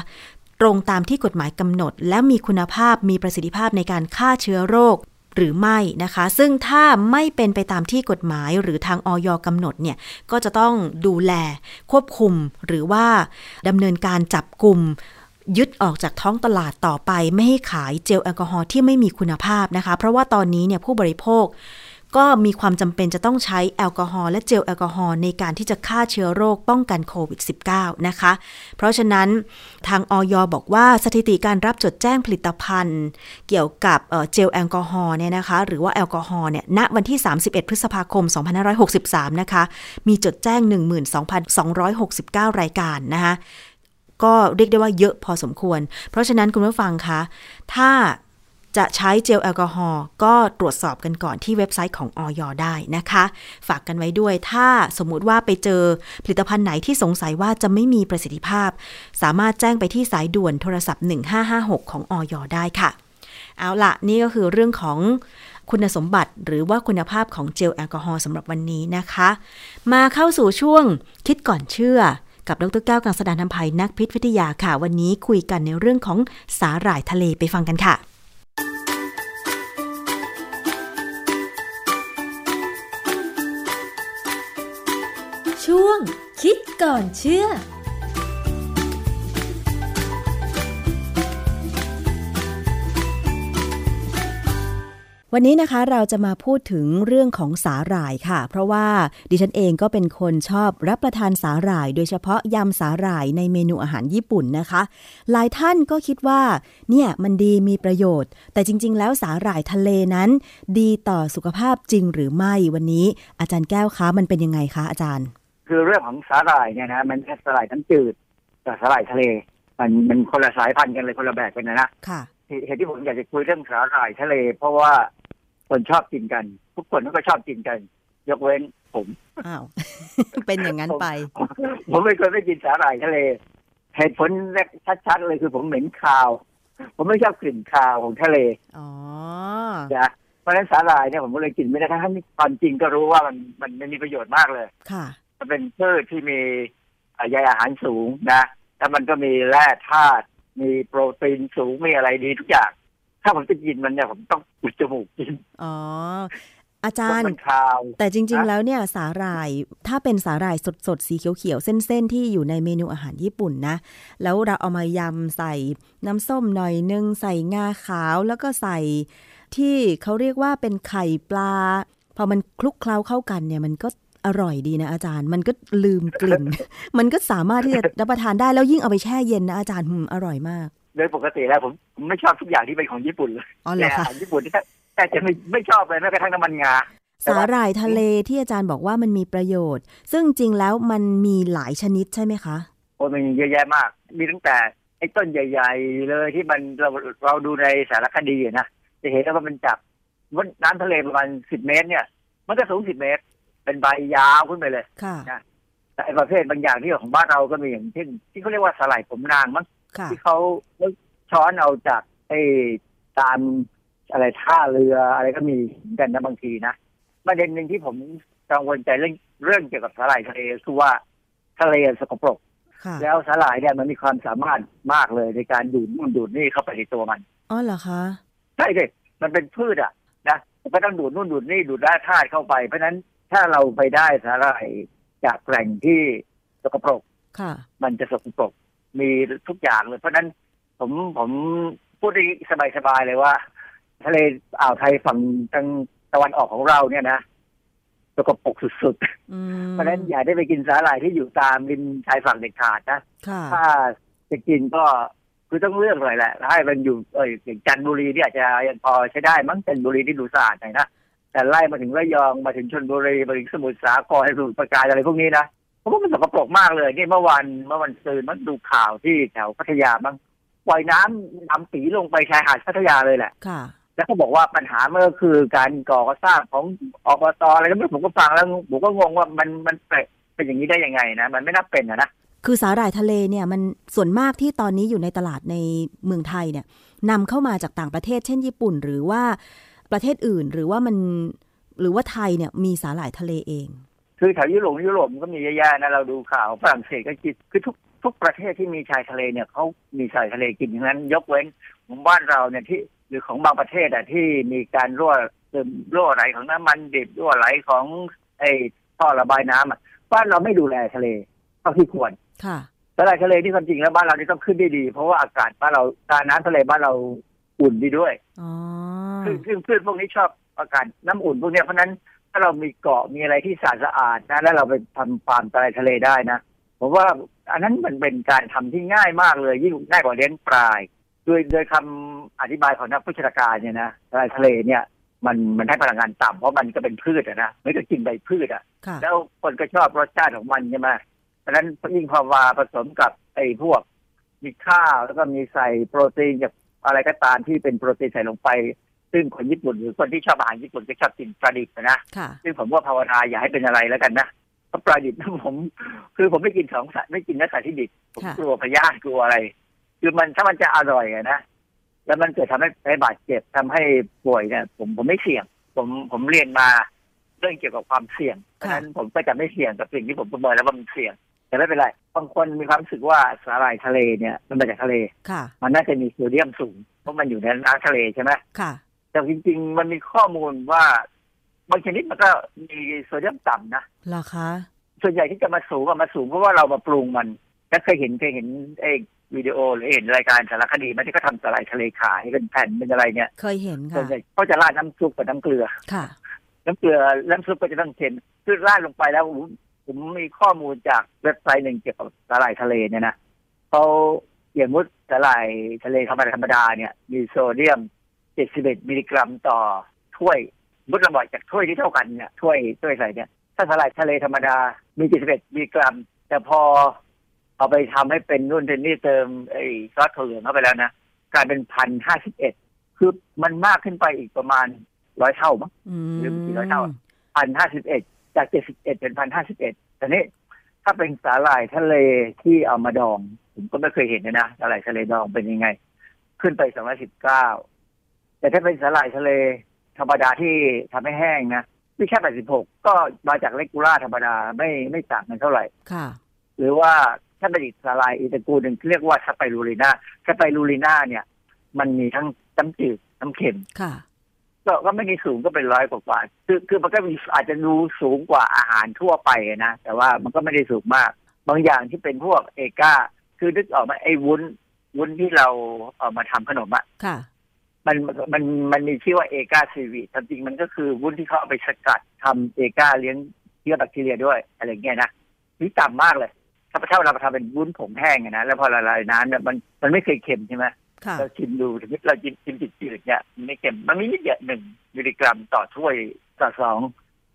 ตรงตามที่กฎหมายกำหนด และมีคุณภาพมีประสิทธิภาพในการฆ่าเชื้อโรคหรือไม่นะคะ ซึ่งถ้าไม่เป็นไปตามที่กฎหมายหรือทางออยกำหนดเนี่ย ก็จะต้องดูแลควบคุมหรือว่าดำเนินการจับกลุ่ม ยึดออกจากท้องตลาดต่อไปไม่ให้ขายเจลแอลกอฮอล์ที่ไม่มีคุณภาพนะคะ เพราะว่าตอนนี้เนี่ยผู้บริโภค ก็มีความจำเป็นจะต้องใช้แอลกอฮอล์และเจลแอลกอฮอล์ในการที่จะฆ่าเชื้อโรคป้องกันโควิด -19 นะคะ เพราะฉะนั้นทางออยบอกว่าสถิติการรับจดแจ้งผลิตภัณฑ์ เกี่ยวกับเเจลแอลกอฮอล์เนี่ยนะคะ หรือว่าแอลกอฮอล์เนี่ยณวันที่ 31 พฤษภาคม 2563 นะคะ มีจดแจ้ง 12,269 รายการนะคะ ก็เรียกได้ว่าเยอะพอสมควร เพราะฉะนั้นคุณผู้ฟังคะ ถ้าจะใช้เจลแอลกอฮอล์ก็ตรวจสอบกันก่อนที่เว็บไซต์ของออยได้นะคะ ฝากกันไว้ด้วยถ้าสมมุติว่าไปเจอผลิตภัณฑ์ไหนที่สงสัยว่าจะไม่มีประสิทธิภาพ สามารถแจ้งไปที่สายด่วนโทรศัพท์ 1556 ของออยได้ค่ะ เอาละนี่ก็คือเรื่องของคุณสมบัติหรือว่าคุณภาพของเจลแอลกอฮอล์สำหรับวันนี้นะคะ มาเข้าสู่ช่วงคิดก่อนเชื่อ กับดรแก้วกังสดานนภัยนักพิษวิทยาค่ะ วันนี้คุยกันในเรื่องของสาหร่ายทะเลไปฟังกันค่ะ ช่วงคิดก่อนเชื่อ วันนี้นะคะเราจะมาพูดถึงเรื่องของสาหร่ายค่ะ เพราะว่าดิฉันเองก็เป็นคนชอบรับประทานสาหร่าย โดยเฉพาะยำสาหร่ายในเมนูอาหารญี่ปุ่นนะคะ หลายท่านก็คิดว่าเนี่ยมันดีมีประโยชน์ แต่จริง ๆ แล้วสาหร่ายทะเลนั้น ดีต่อสุขภาพจริงหรือไม่วันนี้ อาจารย์แก้วคะมันเป็นยังไงคะอาจารย์ คือเรื่องของสาหร่ายเนี่ยนะมันแค่สาหร่ายน้ำจืดกับสาหร่ายทะเลมันมันคนละสายพันธุ์กันเลยคนละแบบกันนะนะค่ะเหตุเหตุที่ผมอยากจะคุยเรื่องสาหร่ายทะเล เพราะว่า คนชอบกินกัน ทุกคนก็ชอบกินกัน ยกเว้นผมอ้าวเป็นอย่างนั้นไปผมผมไม่เคยไม่กินสาหร่ายทะเลเหตุผลแรกชัดๆเลยคือผมเหม็นคาว ผมไม่ชอบกลิ่นคาวของทะเลอ๋อนะเพราะฉะนั้นสาหร่ายเนี่ยผมก็เลยกินไม่ได้ทั้งที่ความจริงก็รู้ว่ามันมันมันมีประโยชน์มากเลย ค่ะ มันเป็นพืชที่มีอ่าใยอาหารสูงนะแล้วมันก็มีแร่ธาตุมีโปรตีนสูงมีอะไรดีทุกอย่าง ถ้าผมจะกินมันเนี่ยผมต้องอุดจมูกกิน อ๋อ อาจารย์ มันคาว แต่จริงๆฮะแล้วเนี่ยสาหร่ายถ้าเป็นสาหร่ายสดๆ สีเขียวๆ เส้นๆ ที่อยู่ในเมนูอาหารญี่ปุ่นนะ แล้วเราเอามายำใส่น้ำส้มหน่อยนึง ใส่งาขาวแล้วก็ใส่ที่เขาเรียกว่าเป็นไข่ปลา พอมันคลุกเคล้าเข้ากันเนี่ยมันก็อร่อยดีนะอาจารย์ มันก็ลืมกลิ่น มันก็สามารถที่จะรับประทานได้แล้วยิ่งเอาไปแช่เย็นนะอาจารย์หืมอร่อยมาก โดยปกติแล้วผมผมไม่ชอบทุกอย่างที่เป็นของญี่ปุ่นเลยอ๋อเหรแต่ออาคะหารญี่ปุ่นที่แทบจะไม่ไม่ชอบเลยแม้กระทั่งน้ำมันงาแต่สาว่าหร่ายทะเลที่อาจารย์บอกว่ามันมีประโยชน์ ซึ่งจริงแล้วมันมีหลายชนิดใช่ไหมคะโอ้มันมีเยอะแยะมาก มีตั้งแต่ไอ้ต้นใหญ่ ๆ เลยที่มันเราเราดูในสารคดีอะนะจะเห็นว่ามันจับว่าน้ำทะเลประมาณสิบเมตร เนี่ย มันก็สูงสิบเมตร เป็นใบยาวขึ้นไปเลยค่ะแต่ไอ้ประเภทบางอย่างที่ของบ้านเราก็มีอย่างเช่นที่เขาเรียกว่าสลายผมนางมั้งค่ะ ที่เขาช้อนเอาจากไอ้ตามอะไรท่าเรืออะไรก็มีเหมือนกันนะบางทีนะประเด็นหนึ่งที่ผมกังวลใจเรื่องเรื่องเกี่ยวกับสลายทะเลคือว่าทะเลสกปรกค่ะแล้วสาหร่ายเนี่ยมันมีความสามารถมากเลยในการดูดนู่นดูดนี่เข้าไปในตัวมันอ๋อเหรอคะใช่เลยมันเป็นพืชอะนะมันก็ต้องดูดนู่นดูดนี่ดูดแร่ธาตุเข้าไป เพราะฉะนั้นถ้าเราไปได้สาหร่ายจากแหล่งที่สกปรกค่ะมันจะสกปรก มีทุกอย่างเลย เพราะฉะนั้นผมผมพูดได้สบายๆเลยว่า ทะเลอ่าวไทยฝั่งทางตะวันออกของเราเนี่ยนะสกปรกสุดอืมๆเพราะฉะนั้นอย่าได้ไปกินสาหร่ายที่อยู่ตามริมชายฝั่งเด็ดขาดนะค่ะถ้าจะกินก็คือต้องเลือกเลยแหละ ให้มันอยู่เอออย่างจันทบุรีเนี่ยอาจจะยังพอใช้ได้ มั้งจันทบุรีที่ดูสะอาดหน่อยนะ แต่ไล่มาถึงระยองมาถึงชลบุรีมาถึงสมุทรสาครสมุทรปราการอะไรพวกนี้นะ เพราะว่ามันสกปรกมากเลยนี่เมื่อวันเมื่อวันซืนมันดูข่าวที่แถวพัทยามั้งปล่อยน้ำน้ำปีลงไปชายหาดพัทยาเลยแหละค่ะ แล้วเขาบอกว่าปัญหาเมื่อคือการก่อสร้างของอบตอะไรก็ไม่รู้ผมก็ฟังแล้วผมก็งงว่ามันมันเป็นอย่างนี้ได้ยังไงนะ มันไม่น่าเป็นอะนะคือสาหร่ายทะเลเนี่ยมันส่วนมากที่ตอนนี้อยู่ในตลาดในเมืองไทยเนี่ยนำเข้ามาจากต่างประเทศ เช่นญี่ปุ่น หรือว่าประเทศอื่นหรือว่ามันหรือว่าไทยเนี่ยมีสาหร่ายทะเลเอง คือแถวยุโรปยุโรปมันก็มีเยอะแยะนะเราดูข่าวฝรั่งเศสก็กินคือทุกทุกประเทศที่มีชายทะเลเนี่ยเขามีชายทะเลกินทั้งนั้น ยกเว้นของบ้านเราเนี่ยที่หรือของบางประเทศอะที่มีการรั่วซึมรั่วไหลของน้ำมันดิบรั่วไหลของไอ้ท่อระบายน้ำอะบ้านเราไม่ดูแลทะเลเท่าที่ควรค่ะทะเลทะเลที่ความจริงแล้วบ้านเรานี่ต้องขึ้นได้ดี เพราะว่าอากาศบ้านเราการน้ำทะเลบ้านเราอุ่นดีด้วยอ๋อซึ่งซึ่งพืชพวกนี้ชอบอากาศน้ำอุ่นพวกเนี้ยเพราะฉะนั้น ถ้าเรามีเกาะมีอะไรที่สะอาดสะอาดนะแล้วเราไปทำฟาร์มทะเลทะเลได้นะผมว่าอันนั้นมันเป็นการทำที่ง่ายมากเลย ยิ่งง่ายกว่าเลี้ยงปลายโดยโดยคำอธิบายของนักวิชาการเนี่ยนะทะเลทะเลเนี่ยมันมันให้พลังงานต่ำเพราะมันก็เป็นพืชอะนะไม่ก็กินใบพืชอะค่ะ แล้วคนก็ชอบรสชาติของมันใช่ไหมเพราะฉะนั้นยิ่งพอมาผสมกับไอ้พวก มีข้าวแล้วก็มีใส่โปรตีนจากอะไรก็ตามที่เป็นโปรตีนใส่ลงไป ซึ่งคนญี่ปุ่นหรือคนที่ชอบอาหารญี่ปุ่นก็ชอบกินปลาดิบนะค่ะ ซึ่งผมว่าภาวนาอย่าให้เป็นอะไรแล้วกันนะเพราะปลาดิบนะผม คือผมไม่กินของสัตว์ไม่กินเนื้อสัตว์ที่ดิบผมค่ะ กลัวพยาธิกลัวอะไร คือมันถ้ามันจะอร่อยอะนะแล้วมันเกิดทำให้ให้บาดเจ็บทำให้ป่วยเนี่ยผมผมไม่เสี่ยง ผมผมเรียนมาเรื่องเกี่ยวกับความเสี่ยงเพราะฉะนั้นผมก็จะไม่เสี่ยงกับสิ่งที่ผมประเมินแล้วว่ามันเสี่ยง แต่ไม่เป็นไรบางคนมีความรู้สึกว่าสาหร่ายทะเลเนี่ย มันมาจากทะเล ค่ะ มันน่าจะมีโซเดียมสูงเพราะมันอยู่ในน้ำทะเลใช่ไหม ค่ะ แต่จริงๆ มันมีข้อมูลว่าบางชนิดมันก็มีโซเดียมต่ำนะเหรอคะส่วนใหญ่ที่จะมาสูงอะมาสูงเพราะว่าเรามาปรุงมันถ้าเคยเห็นเคยเห็นไอ้วิดีโอหรือเห็นรายการสารคดีไหมันที่เขาทำสาหร่ายทะเลขายเป็นแผ่นเป็นอะไรเนี่ย เคยเห็นส่วค่ะนใหญ่เขาจะราดน้ำซุปกับน้ำเกลือค่ะ น้ำเกลือน้ำซุปก็จะต้องเค็มคือราดลงไปแล้วผมผมมีข้อมูลจากเว็บไซต์หนึ่งเกี่ยวกับสาหร่ายทะเลเนี่ยนะเขาอย่างมุดสาหร่ายทะเลธรรมดาธรรมดาเนี่ย มีโซเดียม 71 มิลลิกรัมต่อถ้วยมุดระบอยจากถ้วยที่เท่ากันเนี่ยถ้วยถ้วยใส่เนี่ยถ้าสาหร่ายทะเลธรรมดามี 71 มิลลิกรัม แต่พอเอาไปทำให้เป็นนู่นเป็นนี่เติมไอ้ซอสถั่วเหลืองเข้าไปแล้วนะกลายเป็นพันห้าสิบเอ็ดคือมันมากขึ้นไปอีกประมาณร้อยเท่ามั้งอืมหรือกี่ร้อยเท่าพันห้าสิบเอ็ดจากเจ็ดสิบเอ็ดเป็นพันห้าสิบเอ็ดแต่นี้ถ้าเป็นสาหร่ายทะเลที่เอามาดอง ผมก็ไม่เคยเห็นนะนะสาหร่ายทะเลดองเป็นยังไง ขึ้นไปสองร้อยสิบเก้า แต่ถ้าเป็นสาหร่ายทะเลธรรมดาที่ทำให้แห้งนะที่แค่แปดสิบหกก็มาจากเลกูล่าธรรมดาไม่ไม่ต่างกันเท่าไหร่ค่ะ หรือว่าถ้าเป็นอีกสาหร่ายอีกตระกูลหนึ่งที่เรียกว่าสไปรูลิน่าสไปรูลิน่าเนี่ย มันมีทั้งน้ำจืดน้ำเค็มค่ะก็ก็ไม่ได้สูงก็เป็นร้อยกว่าๆคือคือมันก็มีอาจจะดูสูงกว่าอาหารทั่วไปนะ แต่ว่ามันก็ไม่ได้สูงมาก บางอย่างที่เป็นพวกเอกาคือนึกออกไหมาไอ้วุ้น วุ้นที่เราเอามาทำขนมอะค่ะ มันมันมันมีชื่อว่าเอกาซีวีจริงๆมันก็คือวุ้นที่เขาเอาไปสกัดทำเอกาเลี้ยงเชื้อแบคทีเรียด้วย อะไรเงี้ยนะนี่ต่ำมากเลย ถ้าถ้าเราทำเป็นวุ้นผงแห้งอะนะแล้วพอละลายน้ำเนี่ยมันมันไม่เคยเค็มใช่ไหมค่ะเราชิมดูถึงเราชิมชิมจืดๆเนี่ยมันไม่เค็มมันมีนิดเดียวหนึ่งมิลลิกรัมต่อถ้วยต่อสอง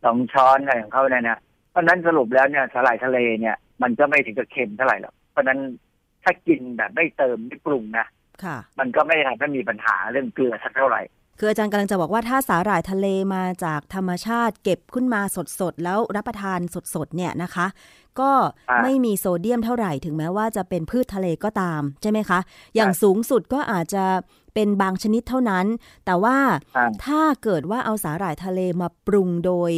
สองช้อนอะไรของเขาเนี่ยนะเพราะฉะนั้นสรุปแล้วเนี่ยสาหร่ายทะเลเนี่ย มันก็ไม่ถึงกับเค็มเท่าไหร่หรอกเพราะฉะนั้นถ้ากินแบบไม่เติมไม่ปรุงนะค่ะ มันก็ไม่ทำให้มีปัญหาเรื่องเกลือสักเท่าไหร่คืออาจารย์กำลังจะบอกว่าถ้าสาหร่ายทะเลมาจากธรรมชาติเก็บขึ้นมาสดๆ แล้วรับประทานสดๆเนี่ยนะคะ ก็อ่าไม่มีโซเดียมเท่าไหร่ถึงแม้ว่าจะเป็นพืชทะเลก็ตามใช่ไหมคะ อย่างสูงสุดก็อาจจะ เป็นบางชนิดเท่านั้น แต่ว่าอ่าถ้าเกิดว่าเอาสาหร่ายทะเลมาปรุงโดย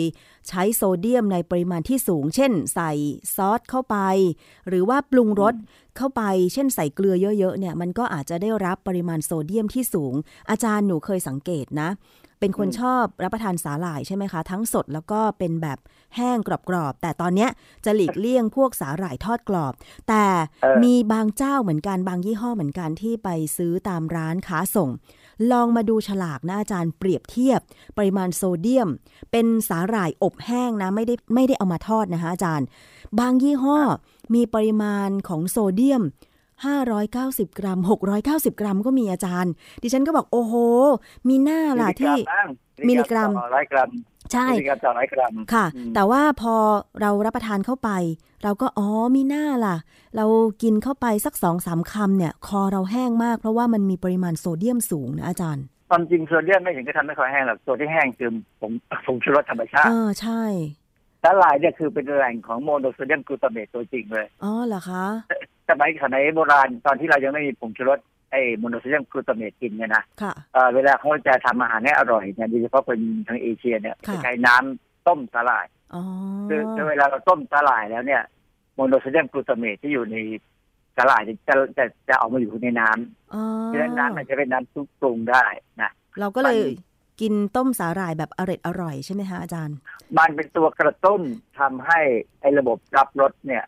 ใช้โซเดียมในปริมาณที่สูง เช่น ใส่ซอสเข้าไป หรือว่าปรุงรสเข้าไป เช่นใส่เกลือเยอะๆเนี่ย มันก็อาจจะได้รับปริมาณโซเดียมที่สูง อาจารย์หนูเคยสังเกตนะ เป็นคนชอบรับประทานสาหร่ายใช่ไหมคะ ทั้งสดแล้วก็เป็นแบบแห้งกรอบๆ แต่ตอนเนี้ยจะหลีกเลี่ยงพวกสาหร่ายทอดกรอบ แต่เออมีบางเจ้าเหมือนกันบางยี่ห้อเหมือนกันที่ไปซื้อตามร้านค้าส่ง ลองมาดูฉลากนะอาจารย์เปรียบเทียบ ปริมาณโซเดียม เป็นสาหร่ายอบแห้งนะไม่ได้ไม่ได้เอามาทอดนะคะอาจารย์ บางยี่ห้อมีปริมาณของโซเดียม 590 กรัม 690 กรัมก็มีอาจารย์ ดิฉันก็บอกโอ้โห มีหน้าล่ะที่มิลลิกรัมต่อร้อยกรัมใช่มิลลิกรัมต่อร้อยกรัมค่ะอืมแต่ว่าพอเรารับประทานเข้าไป เราก็อ๋อมิน่าล่ะ เรากินเข้าไปสักสองสามคำเนี่ย คอเราแห้งมาก เพราะว่ามันมีปริมาณโซเดียมสูงนะอาจารย์ความจริงโซเดียมไม่ถึงกับทำให้คอแห้งหรอกตัวที่แห้งคือผงผงชูรสธรรมชาติ เออใช่ สาหร่ายเนี่ยคือเป็นแหล่งของโมโนโซเดียมกลูตาเมตตัวจริงเลย อ๋อเหรอคะสมัยสมัยโบราณตอนที่เรายังไม่มีผงชูรสไอ้โมโนโซเดียมกลูตาเมตกินเนี่ยนะค่ะเอ่อเวลาเขาจะทำอาหารให้อร่อยเนี่ยโดยเฉพาะเป็นทางเอเชียเนี่ยค่ะจะใช้น้ำต้มสาหร่ายอ๋อคือคือเวลาเราต้มสาหร่ายแล้วเนี่ยโมโนโซเดียมกลูตาเมตที่อยู่ในสาหร่ายจะจะจะจะออกมาอยู่ในน้ำอ๋อเพราะฉะนั้นน้ำมันจะเป็นน้ำซุปปรุงได้นะเราก็เลยมัน กินต้มสาหร่ายแบบอร่อยอร่อยๆใช่ไหมคะอาจารย์ มันเป็นตัวกระตุ้นทำให้ไอ้ระบบรับรสเนี่ย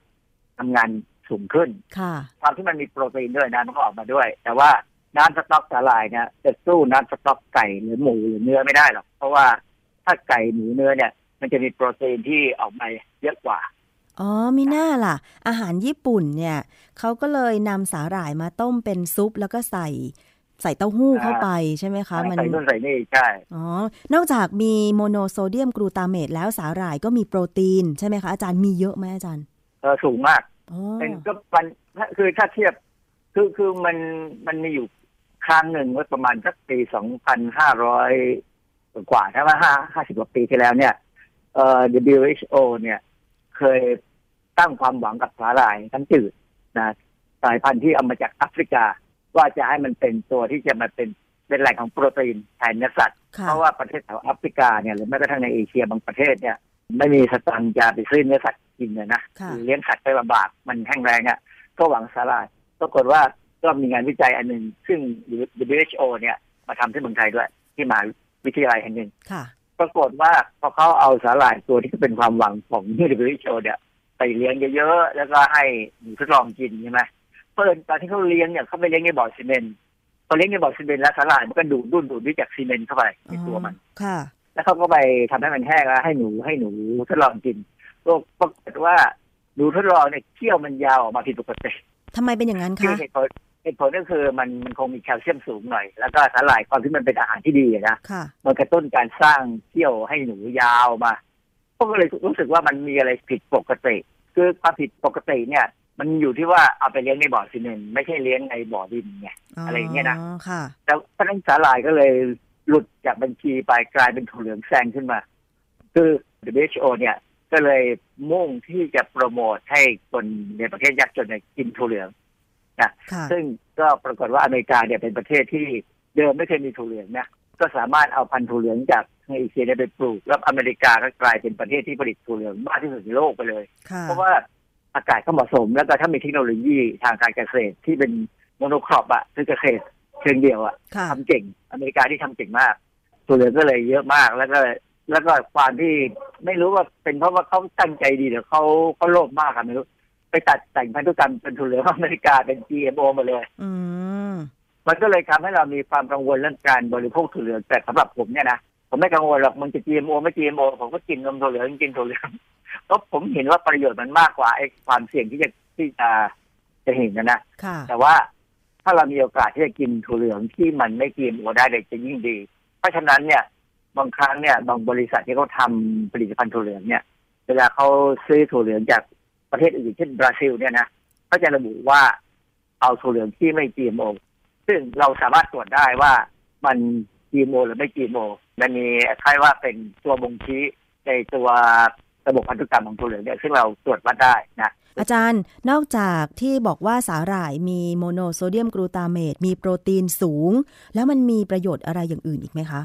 ทำงานสูงขึ้น ค่ะความที่มันมีโปรตีนด้วยนะมันก็ออกมาด้วย แต่ว่าน้ำสต๊อกสาหร่ายเนี่ยจะสู้น้ำสต๊อกไก่หรือหมูหรือเนื้อไม่ได้หรอกเพราะว่าถ้าไก่หมูเนื้อเนี่ย มันจะมีโปรตีนที่ออกมาเยอะกว่าอ๋อมีหน้าล่ะ อาหารญี่ปุ่นเนี่ยเขาก็เลยนำสาหร่ายมาต้มเป็นซุปแล้วก็ใส่ ใส่เต้าหู้เข้าไปใช่ไหมคะ มันใส่นู่นใส่นี่ใช่ อ๋อ นอกจากมีโมโนโซเดียมกลูตาเมตแล้วสาหร่ายก็มีโปรตีนใช่ไหมคะอาจารย์มีเยอะไหมอาจารย์เออสูงมากอ๋อเป็นก็มันถ้าคือถ้าเทียบคือคือมันมันมีอยู่ครั้งหนึ่งเมื่อประมาณสักปีสองพันห้าร้อยกว่าใช่ไหมห้าห้าสิบกว่าปีที่แล้วเนี่ยเอ่อ WHO เนี่ย เคยตั้งความหวังกับสาหร่ายทั้งจืดนะสายพันธุ์ที่เอามาจากแอฟริกา ว่าจะให้มันเป็นตัวที่จะมาเป็นเป็นแหล่งของโปรตีนแทนเนื้อสัตว์ค่ะเพราะว่าประเทศแถวแอฟริกาเนี่ยหรือแม้กระทั่งในเอเชียบางประเทศเนี่ยไม่มีสตังค์จะไปซื้อเนื้อสัตว์กินเลยนะค่ะหรือเลี้ยงสัตว์ไปลำบากมันแห้งแรงอะก็หวังสาหร่ายปรากฏว่าก็มีงานวิจัยอันหนึ่งซึ่ง WHO เนี่ยมาทำที่เมืองไทยด้วย ที่มหาวิทยาลัยแห่งหนึ่งค่ะปรากฏว่าพอเขาเอาสาหร่ายตัวที่เป็นความหวังของ WHO เนี่ยไปเลี้ยงเยอะๆ แล้วก็ให้หนูทดลองกินใช่ไหม เพิ่นตอนที่เขาเลี้ยงเนี่ยเขาไปเลี้ยงในบ่อซีเมนต์พอเลี้ยงในบ่อซีเมนต์แล้วสาหร่ายมันก็ดูดดุนดูดด้วยจากซีเมนต์เข้าไปในตัวมันค่ะ แล้วเขาก็ไปทำให้มันแห้งแล้วให้หนูให้หนูทดลองกินปรากฏว่าหนูทดลองเนี่ยเขี้ยวมันยาวออกมาผิดปกติทำไมเป็นอย่างนั้นคือคะเหตุผลเหตุผลก็คือมันมันคงมีแคลเซียมสูงหน่อย แล้วก็สาหร่ายความที่มันเป็นอาหารที่ดีอะนะค่ะมันกระตุ้นการสร้างเขี้ยวให้หนูยาวมาก็เลยรู้สึกว่ามันมีอะไรผิดปกติ คือความผิดปกติเนี่ย มันอยู่ที่ว่าเอาไปเลี้ยงในบ่อซีเมนต์ไม่ใช่เลี้ยงในบ่อดินไงอะไรอย่างเงี้ยนะอ๋อค่ะแต่เพราะฉะนั้นสาหร่ายก็เลยหลุดจากบัญชีไปกลายเป็นถั่วเหลืองแซงขึ้นมา คือ WHO เนี่ยก็เลยมุ่งที่จะโปรโมทให้คนในประเทศยากจนเนี่ยกินถั่วเหลืองค่ะซึ่งก็ปรากฏว่าอเมริกาเนี่ยเป็นประเทศที่เดิมไม่เคยมีถั่วเหลืองนะก็สามารถเอาพันธุ์ถั่วเหลืองจากทางเอเชียเนี่ยไปปลูก แล้วอเมริกาก็กลายเป็นประเทศที่ผลิตถั่วเหลืองมากที่สุดในโลกไปเลยค่ะเพราะว่า อากาศก็เหมาะสม แล้วก็ถ้ามีเทคโนโลยีทางการเกษตรที่เป็นโมโนครอปอะคือเกษตรเชิงเดียวอะค่ะทำเก่ง อเมริกาที่ทำเก่งมากถั่วเหลืองก็เลยเยอะมากแล้วก็แล้วก็ความที่ไม่รู้ว่าเป็นเพราะว่าเขาตั้งใจดีหรือเขาเขาโลภมากอะไม่รู้ ไปตัดแต่งพันธุกรรมเป็นถั่วเหลืองอเมริกาเป็น GMO หมาเลย อืมมันก็เลยทำให้เรามีความกังวลเรื่องการบริโภคถั่วเหลืองแต่สำหรับผมเนี่ยนะผมไม่กังวลหรอกมันจะ GMO ไม่ GMO ผมก็กินนมถั่วเหลืองกินถั่วเหลือง เพราะผมเห็นว่าประโยชน์มันมากกว่าไอ้ความเสี่ยงที่จะที่จะจะเห็นนะนะค่ะแต่ว่าถ้าเรามีโอกาสที่จะกินถั่วเหลืองที่มันไม่ GMO ได้เลยจะยิ่งดี เพราะฉะนั้นเนี่ยบางครั้งเนี่ยบางบริษัทที่เขาทำผลิตภัณฑ์ถั่วเหลืองเนี่ย เวลาเขาซื้อถั่วเหลืองจากประเทศอื่นเช่นบราซิลเนี่ยนะเขาจะระบุว่าเอาถั่วเหลืองที่ไม่ GMO ซึ่งเราสามารถตรวจได้ว่ามัน GMO หรือไม่ GMO มันมีคล้ายว่าเป็นตัวบ่งชี้ในตัว ระบบพันธุกรรมของถั่วเหลืองเนี่ยซึ่งเราตรวจวัดได้นะอาจารย์นอกจากที่บอกว่าสาหร่ายมีโมโนโซเดียมกลูตาเมตมีโปรตีนสูง แล้วมันมีประโยชน์อะไรอย่างอื่นอีกไหมคะ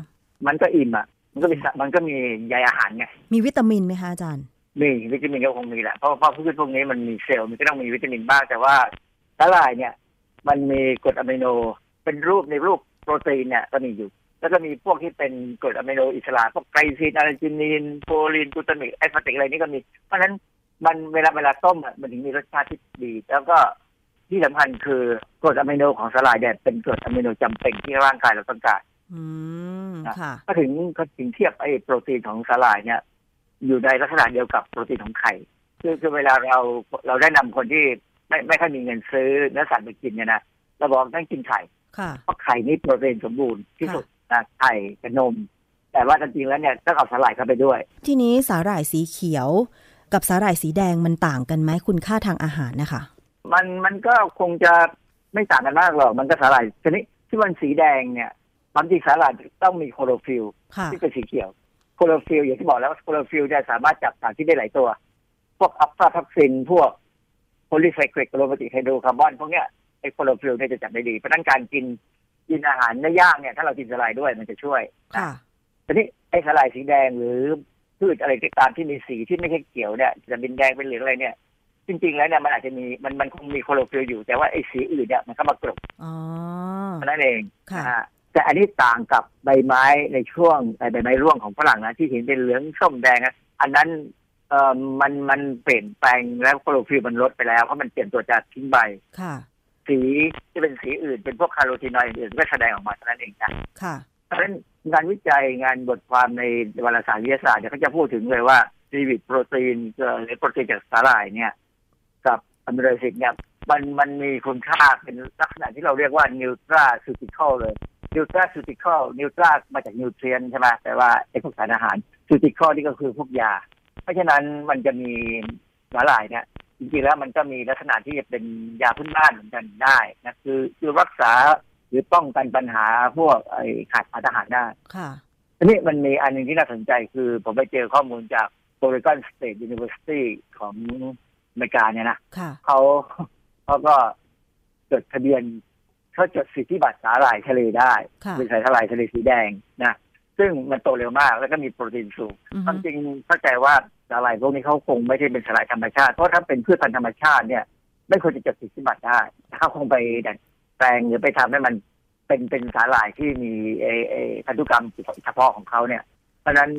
มันก็อิ่มอะมันก็มีสะมันก็มีใยอาหารไงมีวิตามินไหมคะอาจารย์มีวิตามินก็คงมีแหละเพราะเพราะพืชพวกนี้มันมีเซลล์มันก็ต้องมีวิตามินบ้างแต่ว่าสาหร่ายเนี่ย มันมีกรดอะมิโนเป็นรูปในรูปโปรตีนเนี่ยก็มีอยู่ แล้วก็มีพวกที่เป็นกรดอะมิโนอิสระพวกไกลซีนอาร์จินีนโพรลีนกลูตามิกแอสพาร์ติกอะไรนี่ก็มี เพราะฉะนั้นมันเวลาเวลาต้มอะมันถึงมีรสชาติที่ดี แล้วก็ที่สำคัญคือกรดอะมิโนของสาหร่ายเนี่ยเป็นกรดอะมิโนจำเป็นที่ร่างกายเราต้องการอืมค่ะก็ถึงก็ถึงเทียบไอ้โปรตีนของสาหร่ายเนี่ย อยู่ในลักษณะเดียวกับโปรตีนของไข่คือคือเวลาเราเราแนะนำคนที่ไม่ไม่ค่อยมีเงินซื้อเนื้อสัตว์ไปกินเนี่ยนะเราบอกต้องกินไข่ค่ะเพราะไข่นี่โปรตีนสมบูรณ์ที่สุดนะ ไข่กับนม แต่ว่าจริงๆแล้วเนี่ยต้องเอาสาหร่ายเข้าไปด้วย ทีนี้สาหร่ายสีเขียว กับสาหร่ายสีแดงมันต่างกันไหมคุณค่าทางอาหารนะคะ มันมันก็คงจะไม่ต่างกันมากหรอก มันก็สาหร่ายชนิดที่มันสีแดงเนี่ยความจริงสาหร่ายต้องมีคลอโรฟิลล์ค่ะที่เป็นสีเขียวคลอโรฟิลล์อย่างที่บอกแล้วว่าคลอโรฟิลล์เนี่ยสามารถจับสารที่ได้หลายตัว พวกอะฟลาทอกซินพวกpolycyclic aromatic hydrocarbon พวกเนี้ยไอ้คลอโรฟิลล์เนี่ยจะจับได้ดีเพราะฉะนั้นการกิน กินอาหารเนื้อย่างเนี่ยถ้าเรากินสาหร่ายด้วยมันจะช่วยค่ะทีนี้ไอ้สาหร่ายสีแดงหรือพืชอะไรก็ตามที่มีสีที่ไม่ใช่เขียวเนี่ยจะเป็นแดงเป็นเหลืองอะไรเนี่ย จริง ๆ แล้วเนี่ยมันอาจจะมีมันมันคงมีคลอโรฟิลล์อยู่แต่ว่าไอ้สีอื่นเนี่ยมันเข้ามากลบอ๋อเท่านั้นเองค่ะนะฮะแต่อันนี้ต่างกับใบไม้ในช่วงใบไม้ร่วงของฝรั่งนะที่เห็นเป็นเหลืองส้มแดงนะอันนั้นเอ่อมันมันเปลี่ยนแปลงแล้วคลอโรฟิลล์มันลดไปแล้วเพราะมันเปลี่ยนตัวจากทิ้งใบค่ะ สีที่เป็นสีอื่น เป็นพวกคาร์โรทีนอยด์อื่นก็แสดงออกมาเท่านั้นเองนะค่ะเพราะฉะนั้นงานวิจัยงานบทความในวารสารวิทยาศาสตร์เนี่ยเขาจะพูดถึงเลยว่า seaweed protein เอ่อหรือโปรตีนจากสาหร่ายเนี่ย กับ amino acid เนี่ยมันมันมีคุณค่าเป็นลักษณะที่เราเรียกว่า nutraceutical เลย nutraceutical nutra มาจาก nutrient ใช่ไหมแต่ว่าไอ้พวกสารอาหารซูติคอลนี่ก็คือพวกยา เพราะฉะนั้นมันจะมีสาหร่ายเนี่ย จริงๆแล้วมันก็มีลักษณะที่จะเป็นยาพื้นบ้านเหมือนกันได้นะคือคือรักษาหรือป้องกันปัญหาพวกไอ้ขาดสารอาหารได้ค่ะทีนี้มันมีอันหนึ่งที่น่าสนใจคือผมไปเจอข้อมูลจาก Oregon State University ของอเมริกาเนี่ยนะค่ะเขาเขาก็จดทะเบียนเขาจดสิทธิบัตรสาหร่ายทะเลได้ค่ะเป็นสายสาหร่ายทะเลสีแดงนะ ซึ่งมันโตเร็วมาก แล้วก็มีโปรตีนสูงอือคฮึวามจริงเข้าใจว่าสาหร่ายพวกนี้เขาคงไม่ได้เป็นสาหร่ายธรรมชาติ เพราะถ้าเป็นพืชพันธุ์ธรรมชาติเนี่ย ไม่ควรจะจดสิทธิบัตรได้เขาคงไปดัดแปลงหรือไปทำให้มันเป็นเป็นสาหร่ายที่มีเอเอพันธุกรรมเฉพาะของเขาเนี่ย เพราะฉะนั้น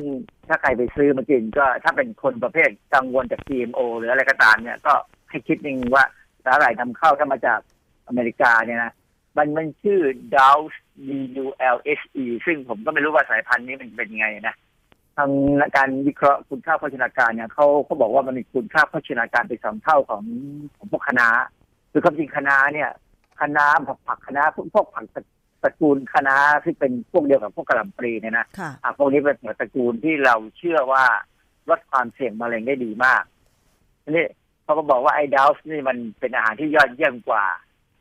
ถ้าใครไปซื้อมากินก็ถ้าเป็นคนประเภทกังวลจาก GMO หรืออะไรก็ตามเนี่ยก็ให้คิดนึงว่าสาหร่ายนำเข้าถ้ามาจากอเมริกาเนี่ยนะมันมันชื่อ d o u s D U L H E ซึ่งผมก็ไม่รู้ว่าสายพันธุ์นี้มันเป็นยังไงนะทางการวิเคราะห์คุณค่าโภชนาการเนี่ยเขาเขาบอกว่ามันมีคุณค่าโภชนาการเป็นสองเท่าของของพวกคะน้าคือความจริงคะน้าเนี่ยคะน้าผักผักคะน้าพวกพวกผักตระตระกูลคะน้าที่เป็นพวกเดียวกับพวกกระหล่ำปลีเนี่ยนะค่ะอะพวกนี้เป็นตระกูลที่เราเชื่อว่าลดความเสี่ยงมะเร็งได้ดีมากทีนี้เขาก็บอกว่าไอ้ดาวส์นี่มันเป็นอาหารที่ยอดเยี่ยมกว่า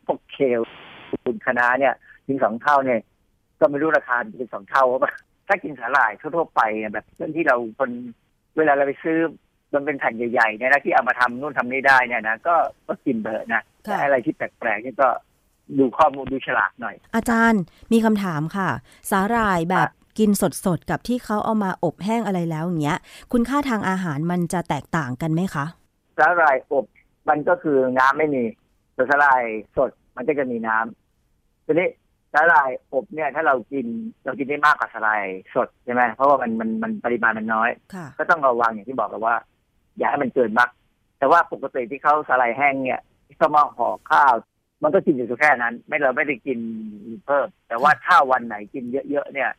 พวกเคลคุณคะน้าเนี่ย ถึงสองเท่าเนี่ยก็ไม่รู้ราคาเป็นสองเท่าว่าถ้ากินสาหร่ายทั่วๆไปเนี่ยแบบเรื่องที่เราคนเวลาเราไปซื้อมันเป็นแผ่นใหญ่ๆเนี่ยนะที่เอามาทำนู่นทำนี่ได้เนี่ยนะก็ก็กินเบอะนะค่ะแต่อะไรที่แปลกๆนี่ก็ดูข้อมูลดูฉลากหน่อย อาจารย์มีคำถามค่ะ สาหร่ายแบบอะกินสดๆ กับที่เขาเอามาอบแห้งอะไรแล้วอย่างเงี้ย คุณค่าทางอาหารมันจะแตกต่างกันไหมคะสาหร่ายอบมันก็คือน้ำไม่มีแต่สาหร่ายสดมันก็จะมีน้ำทีนี้ สาหร่ายอบเนี่ยถ้าเรากินเรากินได้มากกว่าสาหร่ายสดใช่ไหมเพราะว่ามันมันมันปริมาณมันน้อย ค่ะ ก็ต้องระวังอย่างที่บอกกันว่า อย่าให้มันเกินมาก แต่ว่าปกติที่เขาสาหร่ายแห้งเนี่ยที่เขามาห่อข้าว มันก็กินอยู่แค่นั้น ไม่เราไม่ได้กินเพิ่ม แต่ว่าถ้าวันไหนกินเยอะๆเนี่ย